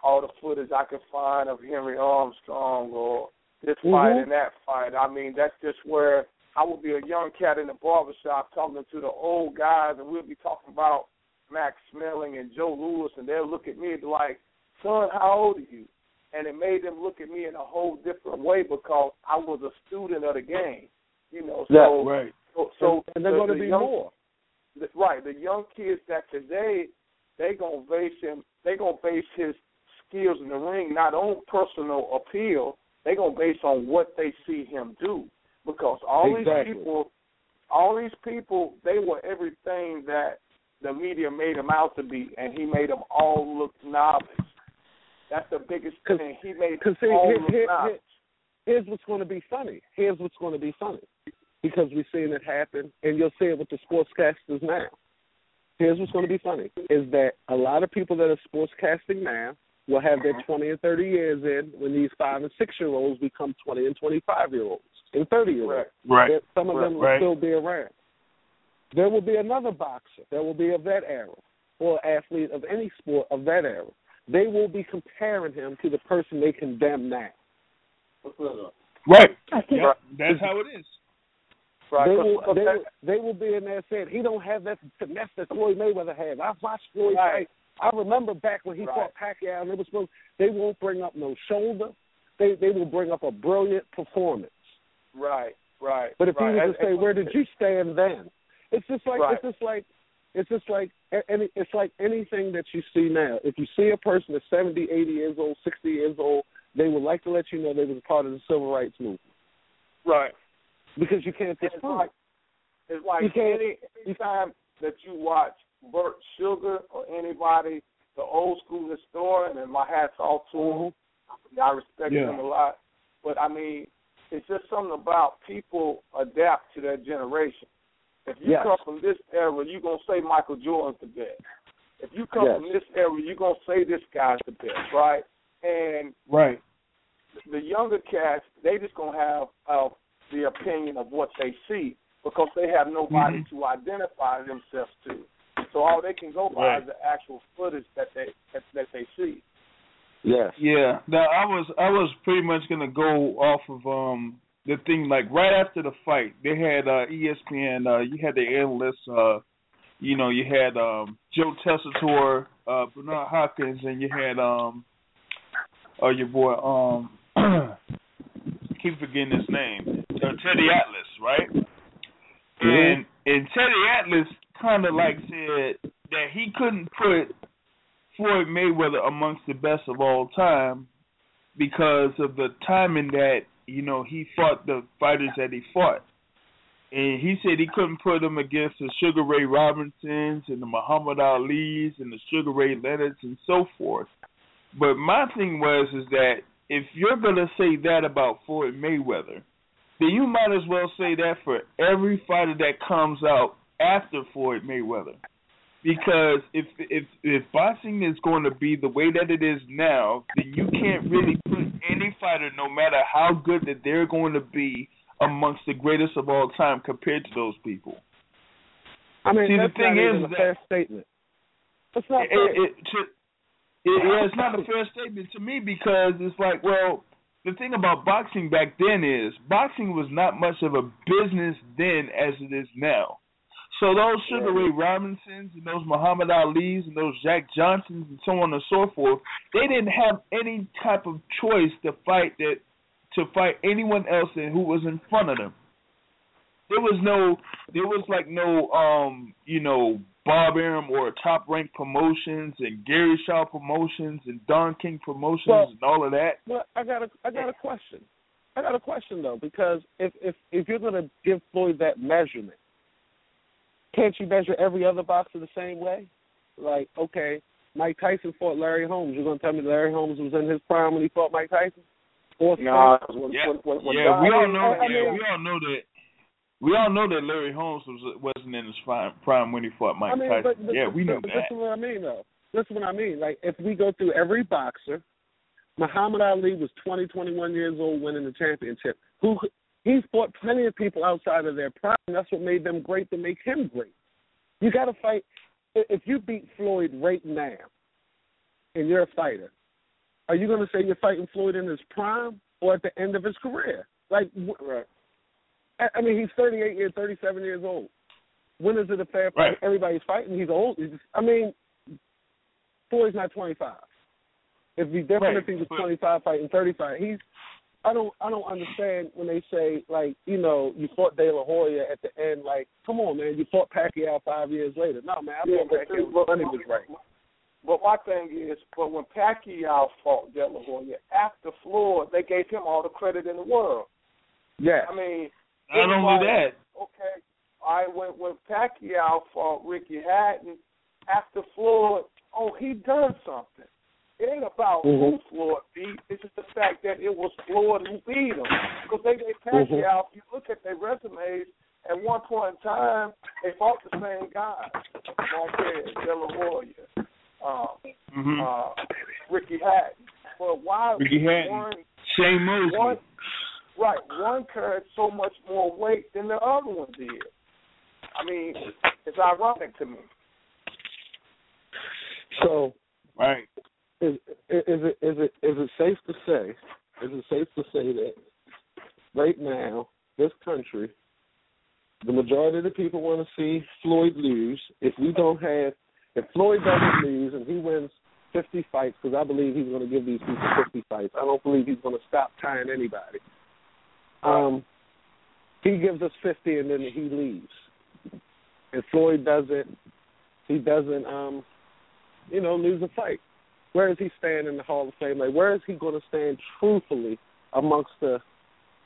all the footage I could find of Henry Armstrong or this fight Mhm. and that fight. I mean, that's just where I would be a young cat in the barbershop talking to the old guys, and we'll be talking about Max Schmeling and Joe Louis, and they'll look at me and be like, son, how old are you? And it made them look at me in a whole different way because I was a student of the game. You know, so Yeah, Right. so, so and they're the- going to the be young, more. the- right, the young kids that today they gonna base him they gonna base his skills in the ring not on personal appeal, they gonna base on what they see him do. Because all Exactly. these people all these people, they were everything that the media made him out to be, and he made them all look novice. That's the biggest 'Cause- thing. He made Because them all here, here, here, here's what's going to be funny. Here's what's going to be funny because we've seen it happen, and you'll see it with the sportscasters now. Here's what's going to be funny is that a lot of people that are sportscasting now will have their uh-huh. 20 and 30 years in when these five and six year olds become 20 and 25 year olds and 30 year olds. Correct. Right. Some of them will Right. still be around. There will be another boxer. There will be of that era, or athlete of any sport of that era. They will be comparing him to the person they condemn now. Right. Right. Yep. That's how it is. Right. They 'cause- will, 'cause they, will, they will be in there saying he don't have that finesse that Floyd Mayweather has. I've watched Floyd Right. fight. I remember back when he Right. fought Pacquiao, and it was supposed they won't bring up no shoulder. They they will bring up a brilliant performance. Right, right. But if right. he was to say, "Where did you stand then?" It's just like Right. it's just like it's just like any it's like anything that you see now. If you see a person that's 70, 80 years old, 60 years old, they would like to let you know they was part of the civil rights movement Right. because you can't It's like it's like You can't- any anytime that you watch Bert Sugar or anybody, the old school historian, and my hat's off to him. Mm-hmm. I respect Yeah. him a lot. But I mean, it's just something about people adapt to their generation. If you Yes. come from this era, you're gonna say Michael Jordan's the best. If you come Yes. from this era, you're gonna say this guy's the best, right? And Right. the younger cats, they just gonna have uh, the opinion of what they see because they have nobody Mhm. to identify themselves to. So all they can go by Right. is the actual footage that they that, that they see. Yes. Yeah. Now I was I was pretty much gonna go off of um the thing like right after the fight they had uh ESPN uh you had the analysts uh you know you had um Joe Tessitore uh, Bernard Hopkins, and you had um, oh your boy um, [CLEARS THROAT] keep forgetting his name, uh, Teddy Atlas, right? Mm-hmm. And and Teddy Atlas kind of like said that he couldn't put Floyd Mayweather amongst the best of all time because of the timing that you know he fought the fighters that he fought. And he said he couldn't put him against the Sugar Ray Robinsons and the Muhammad Ali's and the Sugar Ray Leonards and so forth. But my thing was is that if you're gonna say that about Floyd Mayweather, then you might as well say that for every fighter that comes out after Floyd Mayweather. Because if if if boxing is going to be the way that it is now, then you can't really put any fighter, no matter how good that they're going to be, amongst the greatest of all time compared to those people. I mean, See, the that's thing not is a that- fair statement. That's not it, fair. it, to, it, yeah, it's not a fair statement to me because it's like, well, the thing about boxing back then is boxing was not much of a business then as it is now. So those Sugar Ray Robinsons and those Muhammad Ali's and those Jack Johnsons and so on and so forth, they didn't have any type of choice to fight that to fight anyone else who was in front of them. There was no there was like no um, you know, Bob Arum or Top Rank Promotions and Gary Shaw Promotions and Don King Promotions Well- and all of that. Well, I got a I got a question. I got a question though, because if if if you're gonna give Floyd that measurement, can't you measure every other boxer the same way? Like, okay, Mike Tyson fought Larry Holmes. You're gonna tell me Larry Holmes was in his prime when he fought Mike Tyson? Or Nah, when, Yeah, when, when, when yeah, we all know. I- I yeah, we all know that. We all know that Larry Holmes was wasn't in his prime, prime when he fought Mike I mean, Tyson. but, but yeah, we knew but that. This is what I mean, though. This is what I mean. Like, if we go through every boxer, Muhammad Ali was 20, 21 years old, winning the championship. Who he fought plenty of people outside of their prime. That's what made them great. To make him great, you got to fight. If you beat Floyd right now, and you're a fighter, are you going to say you're fighting Floyd in his prime or at the end of his career? Like, wh- Right. I I mean, he's 38 years, 37 years old. When is it a fair fight? Right. Everybody's fighting. He's old. He's I mean, Floyd's not 25. It'd be different Right, if he was 25 fighting 35. He's. I don't. I don't understand when they say like, you know, you fought De La Hoya at the end. Like, come on, man, you fought Pacquiao five years later. No, man, I Yeah, thought but Pacquiao see, was but- money was right. But my thing is, but when Pacquiao fought De La Hoya after Floyd, they gave him all the credit in the world. Yeah. I mean, Not only that, okay, I went when Pacquiao fought Ricky Hatton after Floyd, oh, he done something. It ain't about who Mhm. Floyd beat. It's just the fact that it was Floyd who beat him. Because they gave Mhm. Pacquiao, if you look at their resumes, at one point in time, they fought the same guys. Marquez, De La Hoya, uh, Ricky Hatton. But why Ricky Hatton. one Shane Mosley. one, right, one carried so much more weight than the other one did. I mean, it's ironic to me. So Right. Is is it is it is it safe to say is it safe to say that right now this country the majority of the people want to see Floyd lose. If we don't have if Floyd doesn't lose and he wins 50 fights because I believe he's going to give these people 50 fights. I don't believe he's going to stop tying anybody. Um he gives us 50 and then he leaves. If Floyd doesn't he doesn't um you know lose a fight where does he stand in the Hall of Fame? Like, where is he going to stand truthfully amongst the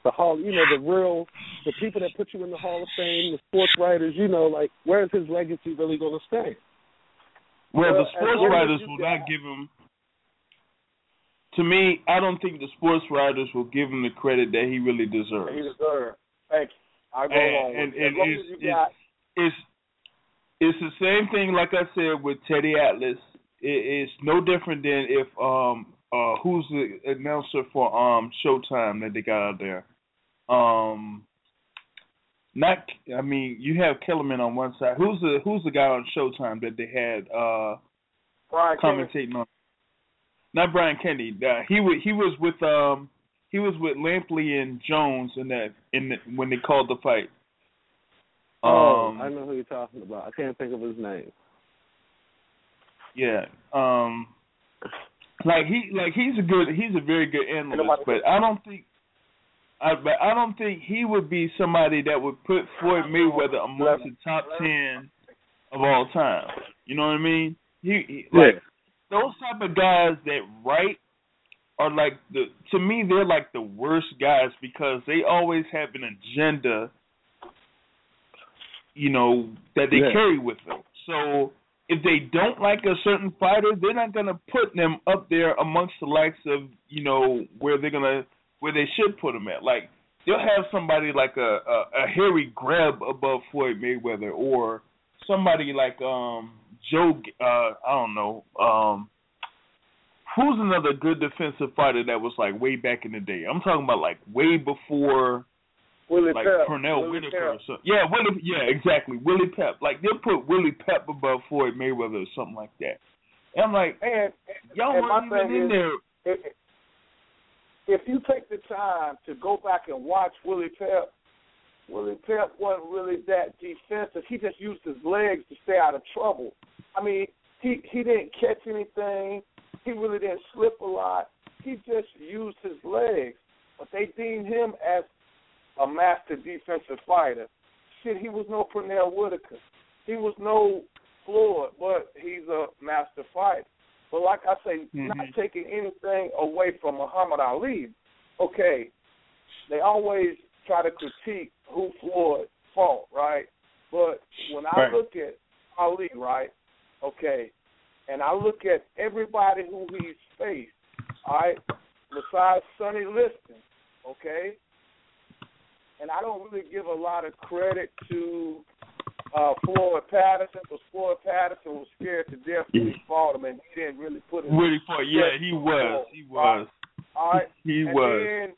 the hall? You know, the real the people that put you in the Hall of Fame, the sports writers. You know, like, where is his legacy really going to stand? Well, Well, the sports as long as writers will not give him. To me, I don't think the sports writers will give him the credit that he really deserves. He deserved. Thank you. I go And- along and- with and it's- it's- It's it's the same thing, like I said with Teddy Atlas. It, it's no different than if um uh who's the announcer for um Showtime that they got out there. Um, not I mean you have Kellerman on one side. Who's the who's the guy on Showtime that they had uh Brian Kennedy. commentating on. Not Brian Kennedy. Uh, he wa he was with um he was with Lampley and Jones in that in the, when they called the fight. Oh, Um, I know who you're talking about. I can't think of his name. Yeah. Um. Like he, like he's a good, he's a very good analyst, but I don't think, I, but I don't think he would be somebody that would put Floyd Mayweather amongst the top ten of all time. You know what I mean? He, he like those type of guys that write are like the to me they're like the worst guys because they always have an agenda you know that they Yeah. carry with them so if they don't like a certain fighter they're not going to put them up there amongst the likes of you know where they're to where they should put them at like they'll have somebody like a a, a Harry Greb above Floyd Mayweather or somebody like um Joe uh I don't know um who's another good defensive fighter that was like way back in the day? I'm talking about like way before Willie like Pep. Pernell Willie Whitaker or something. Yeah, Willie yeah, exactly. Willie Pep. Like they'll put Willie Pep above Floyd Mayweather or something like that. And I'm like, And, y'all and weren't even in is, there. if, if you take the time to go back and watch Willie Pep, Willie Pep wasn't really that defensive. He just used his legs to stay out of trouble. I mean, he he didn't catch anything. He really didn't slip a lot. He just used his legs. But they deemed him as a master defensive fighter. Shit, he was no Pernell Whitaker. He was no Floyd, but he's a master fighter. But like I say, not Mhm. taking anything away from Muhammad Ali. Okay, they always try to critique who Floyd fought, right? But when I Right. look at Ali, right? Okay, and I look at everybody who he's faced, all right, besides Sonny Liston, okay, and I don't really give a lot of credit to uh, Floyd Patterson because Floyd Patterson was scared to death when he fought him, and he didn't really put it. Really fought. Yeah, he was. He was. All right, He and was. then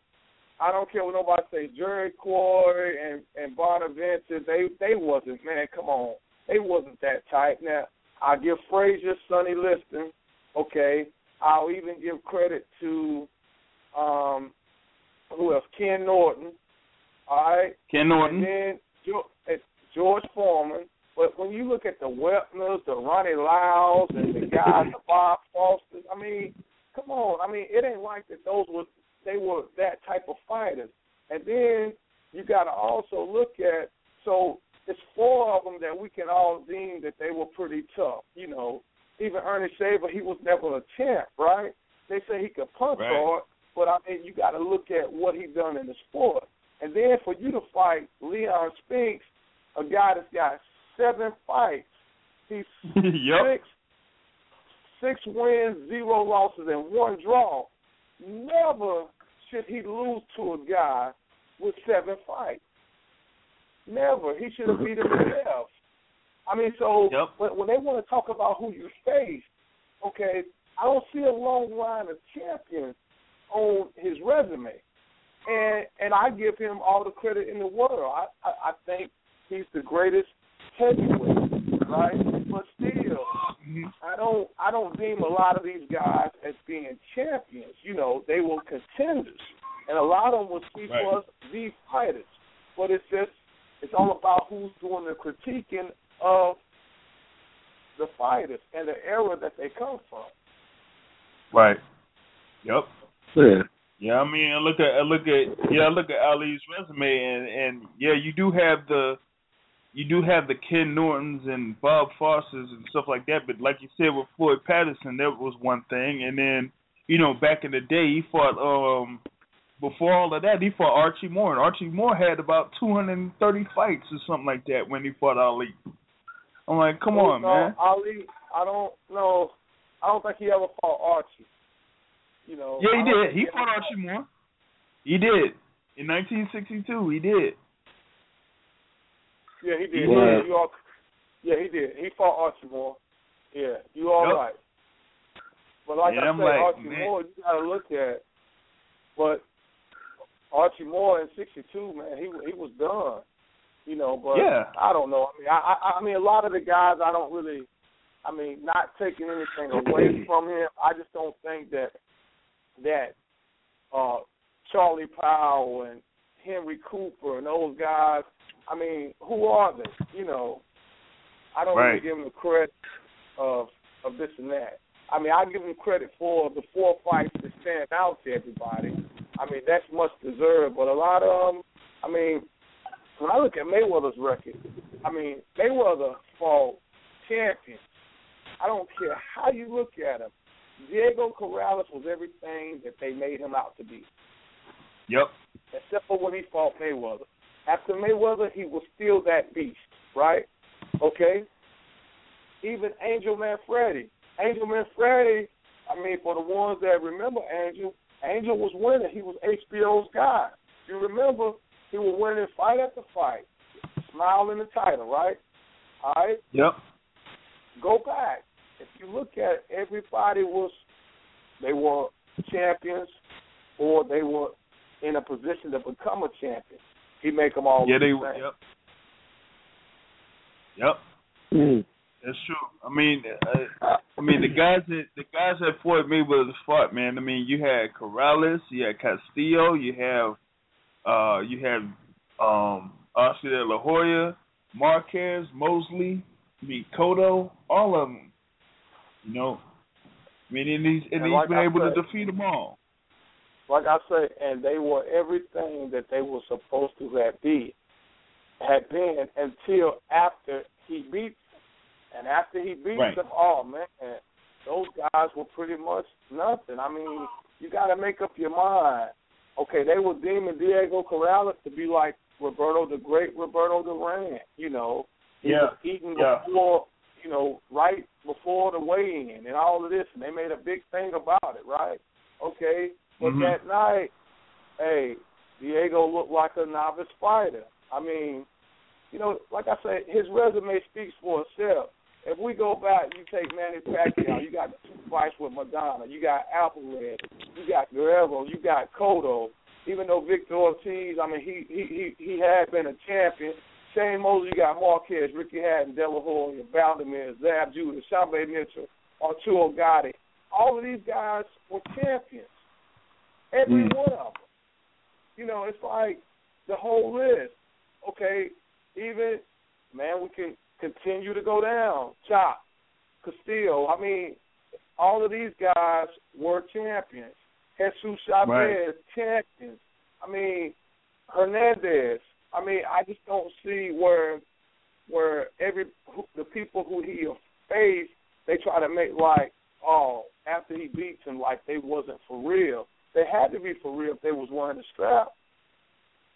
I don't care what nobody say. Jerry Quarry and and Bonavena, they they wasn't man. Come on, they wasn't that tight. Now I give Frazier, Sonny Liston. Okay, I'll even give credit to um who else? Ken Norton. All right, Ken and Norton. then uh, George Foreman. But when you look at the Wepners, the Ronnie Lyles, and the guys, the Bob Fosters, I mean, come on. I mean, it ain't like that those were they were that type of fighters. And then you got to also look at so it's four of them that we can all deem that they were pretty tough. You know, even Ernie Shaver, he was never a champ, right? They say he could punch Right. hard, but I mean, you got to look at what he done in the sport. And then for you to fight Leon Spinks, a guy that's got seven fights, he's [LAUGHS] yep. six six wins, zero losses, and one draw. Never should he lose to a guy with seven fights. Never. He should have beat him himself. I mean, so Yep. when, when they want to talk about who you face, okay, I don't see a long line of champions on his resume, and and I give him all the credit in the world. I I, I think he's the greatest heavyweight, right? But still, Mhm. I don't I don't deem a lot of these guys as being champions. You know, they were contenders, and a lot of them were C Right. plus V fighters. But it's just it's all about who's doing the critiquing of the fighters and the era that they come from. Right. Yep. Yeah. Yeah, I mean, I look at I look at yeah, I look at Ali's resume, and and yeah, you do have the you do have the Ken Nortons and Bob Fosters and stuff like that. But like you said with Floyd Patterson, that was one thing, and then you know back in the day he fought um before all of that he fought Archie Moore, and Archie Moore had about 230 fights or something like that when he fought Ali. I'm like, come on, no, man. Ali, I don't know. I don't think he ever fought Archie. You know. Yeah, he did. He fought Archie Moore. He did in 1962. He did. Yeah, he did. Yeah, did. you all, yeah, he did. He fought Archie Moore. Yeah, you all Yep. right. But like Yeah, I I'm said, like, Archie man. Moore, you got to look at. But Archie Moore in '62, man, he he was done. You know, but Yeah. I don't know. I mean, I, I I mean, a lot of the guys, I don't really. I mean, not taking anything away from him, I just don't think that that uh Charlie Powell and Henry Cooper and those guys. I mean, who are they? You know, I don't Right. really give them the credit of of this and that. I mean, I give him credit for the four fights that stand out to everybody. I mean, that's much deserved. But a lot of them, I mean, when I look at Mayweather's record, I mean, Mayweather fought champions. I don't care how you look at him. Diego Corrales was everything that they made him out to be. Yep. Except for when he fought Mayweather. After Mayweather, he was still that beast, right? Okay. Even Angel Manfredy. Angel Manfredy. I mean, for the ones that remember Angel, Angel was winning. He was HBO's guy. You remember he was winning fight after fight, smiling the title, right? All right. Yep. Go back. If you look at it, everybody was they were champions or they were in a position to become a champion. He make them all yeah, they the same. yep. Yep. Mm. That's true. I mean, uh, I mean the guys that the guys that fought Mayweather fought, man. I mean, you had Corrales, you had Castillo, you have uh, you have um, Oscar De La Hoya, Marquez, Mosley, Mikoto, all of them. You know, I mean, and he's and, And he's like been I able said- to defeat them all. Like I said, and they were everything that they were supposed to have be had been until after he beat them. And after he beat Right. them, all, man, those guys were pretty much nothing. I mean, you got to make up your mind. Okay, they were deeming Diego Corrales to be like Roberto the Great, Roberto Duran. You know, he Yeah, was eating yeah. before, you know, right before the weigh-in and all of this, and they made a big thing about it, right? Okay, but Mhm. that night, hey, Diego looked like a novice fighter. I mean, you know, like I said, his resume speaks for itself. If we go back, you take Manny Pacquiao, you got two fights with Maidana, you got Alvarez, you got Guerrero, you got Cotto. Even though Victor Ortiz, I mean, he he he, he had been a champion. Shane Mosley, you got Marquez, Ricky Hatton, De La Hoya, Baldomir, Zab Judah, Sharmba Mitchell, Arturo Gatti. All of these guys were champions. Every Mm. one of them. You know, it's like the whole list. Okay, even man, we can continue to go down. Chop, Castillo. I mean, all of these guys were champions. Jesus Chavez, Right. champions. I mean, Hernandez. I mean, I just don't see where where every who, the people who he faced, they try to make like, oh, after he beats him, like they wasn't for real. They had to be for real if they was wearing the strap.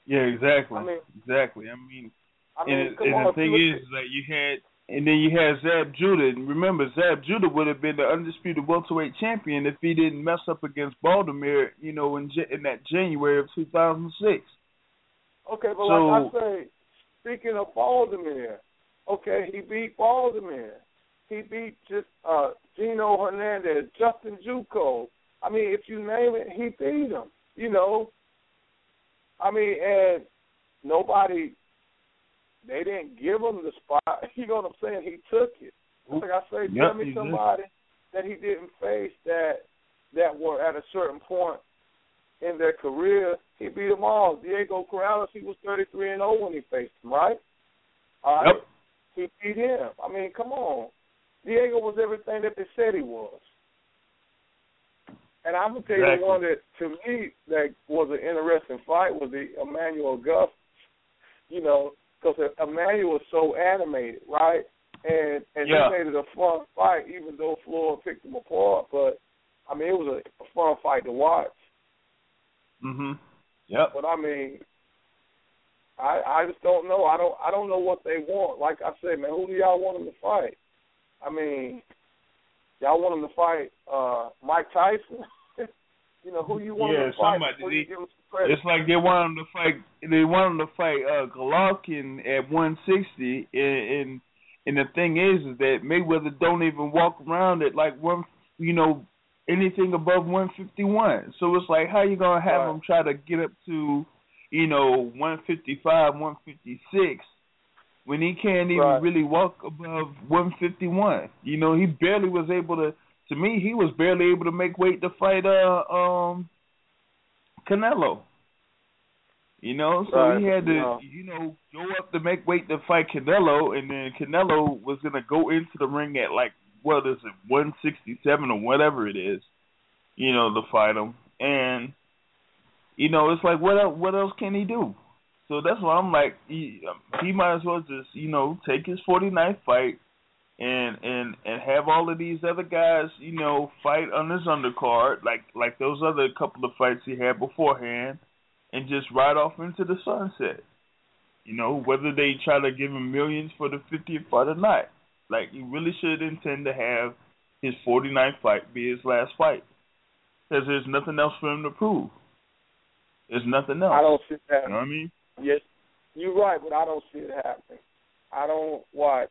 Yeah, exactly, I mean- exactly. I mean, I mean, and, and on, the thing is that you had, and then you had Zab Judah. And remember, Zab Judah would have been the undisputed welterweight champion if he didn't mess up against Baldomir, you know, in in that January of 2006. Okay, but So- like I say, speaking of Baldomir, okay, he beat Baldomir. He beat just uh Genaro Hernandez, Justin Juuko. I mean, if you name it, he beat him. You know. I mean, and nobody they didn't give him the spot. [LAUGHS] You know what I'm saying? He took it. Like I say, Yep, tell me he did. somebody that he didn't face that that were at a certain point in their career. He beat them all. Diego Corrales, he was 33 and 0 when he faced him, right? All right. Yep. He beat him. I mean, come on. Diego was everything that they said he was. And I'm gonna tell you Exactly. the one that to me that was an interesting fight was the Emmanuel Guff. You know, because Emmanuel was so animated, right? And and Yeah. they made it a fun fight, even though Floyd picked him apart. But I mean, it was a, a fun fight to watch. Mhm. Yep. But I mean, I I just don't know. I don't I don't know what they want. Like I said, man, who do y'all want them to fight? I mean, y'all want them to fight uh Mike Tyson? [LAUGHS] you know, who you want Yeah, them to fight? somebody- before you give them some credit? It's like they want him to fight. They want him to fight uh, Golovkin at 160, and, and and the thing is, is that Mayweather don't even walk around at like one, you know, anything above 151. So it's like, how you gonna have Right. him try to get up to, you know, 155, 156, when he can't even Right. really walk above 151? You know, he barely was able to. To me, he was barely able to make weight to fight uh um Canelo. You know, so Right, he had to, yeah. you know, go up to make weight to fight Canelo, and then Canelo was gonna go into the ring at like what is it, one sixty seven or whatever it is, you know, to fight him. And you know, it's like what else, what else can he do? So that's why I'm like, he, he might as well just you know take his 49th fight and and and have all of these other guys, you know, fight on his undercard, like like those other couple of fights he had beforehand, and just ride off into the sunset. You know, whether they try to give him millions for the 50th fight or not. Like, he really should intend to have his 49th fight be his last fight. Because there's nothing else for him to prove. There's nothing else. I don't see that. You know what I mean? Yes, you're right, but I don't see it happening. I don't watch.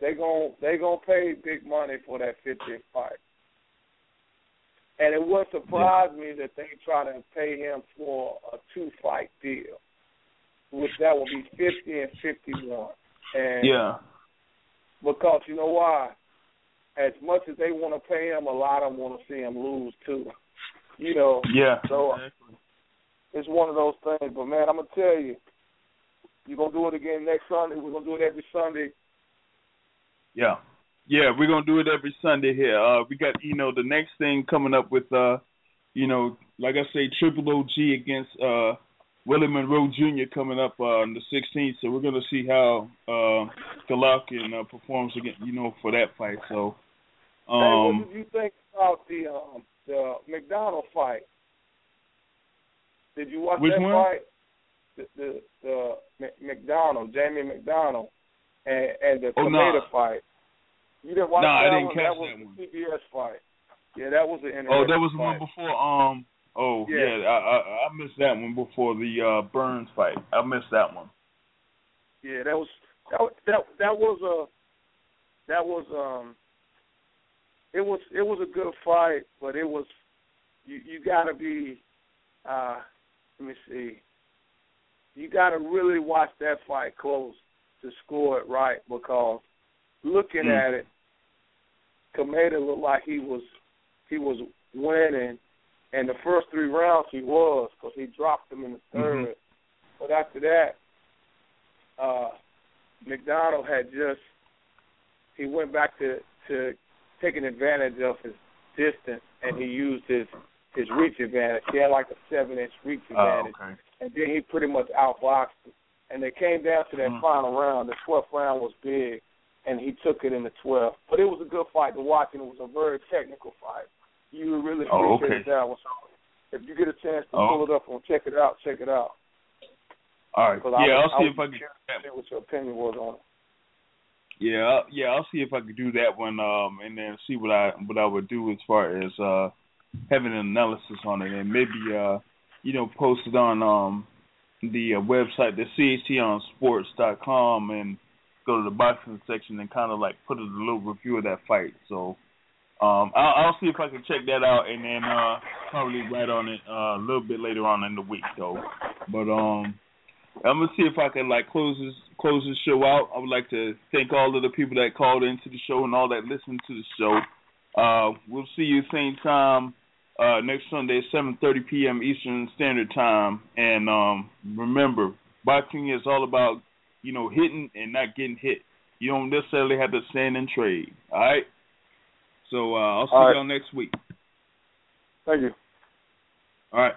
They gon' they gonna pay big money for that 50th fight, and it would surprise yeah. me that they try to pay him for a two fight deal, which that would be 50 and 51. And yeah, because you know why? As much as they want to pay him, a lot of them want to see him lose too. You know. Yeah. So exactly. it's one of those things. But man, I'm gonna tell you, you're gonna do it again next Sunday. We're gonna do it every Sunday. Yeah. Yeah, we're gonna do it every Sunday here. Uh we got you know the next thing coming up with uh you know, like I say, Triple OG against uh Willie Monroe Jr. coming up uh, on the 16th, so we're going to see how uh, Golovkin uh, performs again, you know, for that fight. So, um, hey, what did you think about the um, the McDonnell fight? Did you watch that one? fight? The the, the McDonnell, Jamie McDonnell, and, and the oh, Tomoki nah. fight. You didn't watch nah, that I didn't one? catch that was that one. the CBS fight. Yeah, that was an Oh, that was the one before. Um. Oh Yeah. yeah, I, I I missed that one before the uh Burns fight. I missed that one. Yeah, that was that that that was a that was um it was it was a good fight, but it was you you got to be uh let me see. You got to really watch that fight close to score it right because looking Mm. at it, Kameda looked like he was he was winning, and the first three rounds he was because he dropped him in the 3rd Mhm. But after that, uh, McDonnell had just he went back to to taking advantage of his distance, and he used his his reach advantage. He had like a seven inch reach Oh, advantage, okay. and then he pretty much outboxed him. And they came down to that Mhm. final round. The twelfth round was big, and he took it in the twelfth. But it was a good fight to watch, and it was a very technical fight. You really Oh, appreciate okay. that one. So if you get a chance to Oh. pull it up and check it out, check it out. All right. I Yeah, was- I'll see I if I can. see what your opinion was on it. Yeah, I'll- yeah, I'll see if I could do that one, um, and then see what I what I would do as far as uh having an analysis on it, and maybe uh you know post it on um the uh, website, the chtonsports.com, and go to the boxing section and kind of like put a little review of that fight. So um I'll, I'll see if I can check that out, and then uh probably write on it uh, a little bit later on in the week, though. But um. I'm gonna see if I can like close this close this show out. I would like to thank all of the people that called into the show and all that listened to the show. Uh, we'll see you same time uh, next Sunday, 7:30 p.m. Eastern Standard Time. And um, remember, boxing is all about you know hitting and not getting hit. You don't necessarily have to stand and trade. All right. So uh, I'll see All right. y'all next week. Thank you. All right.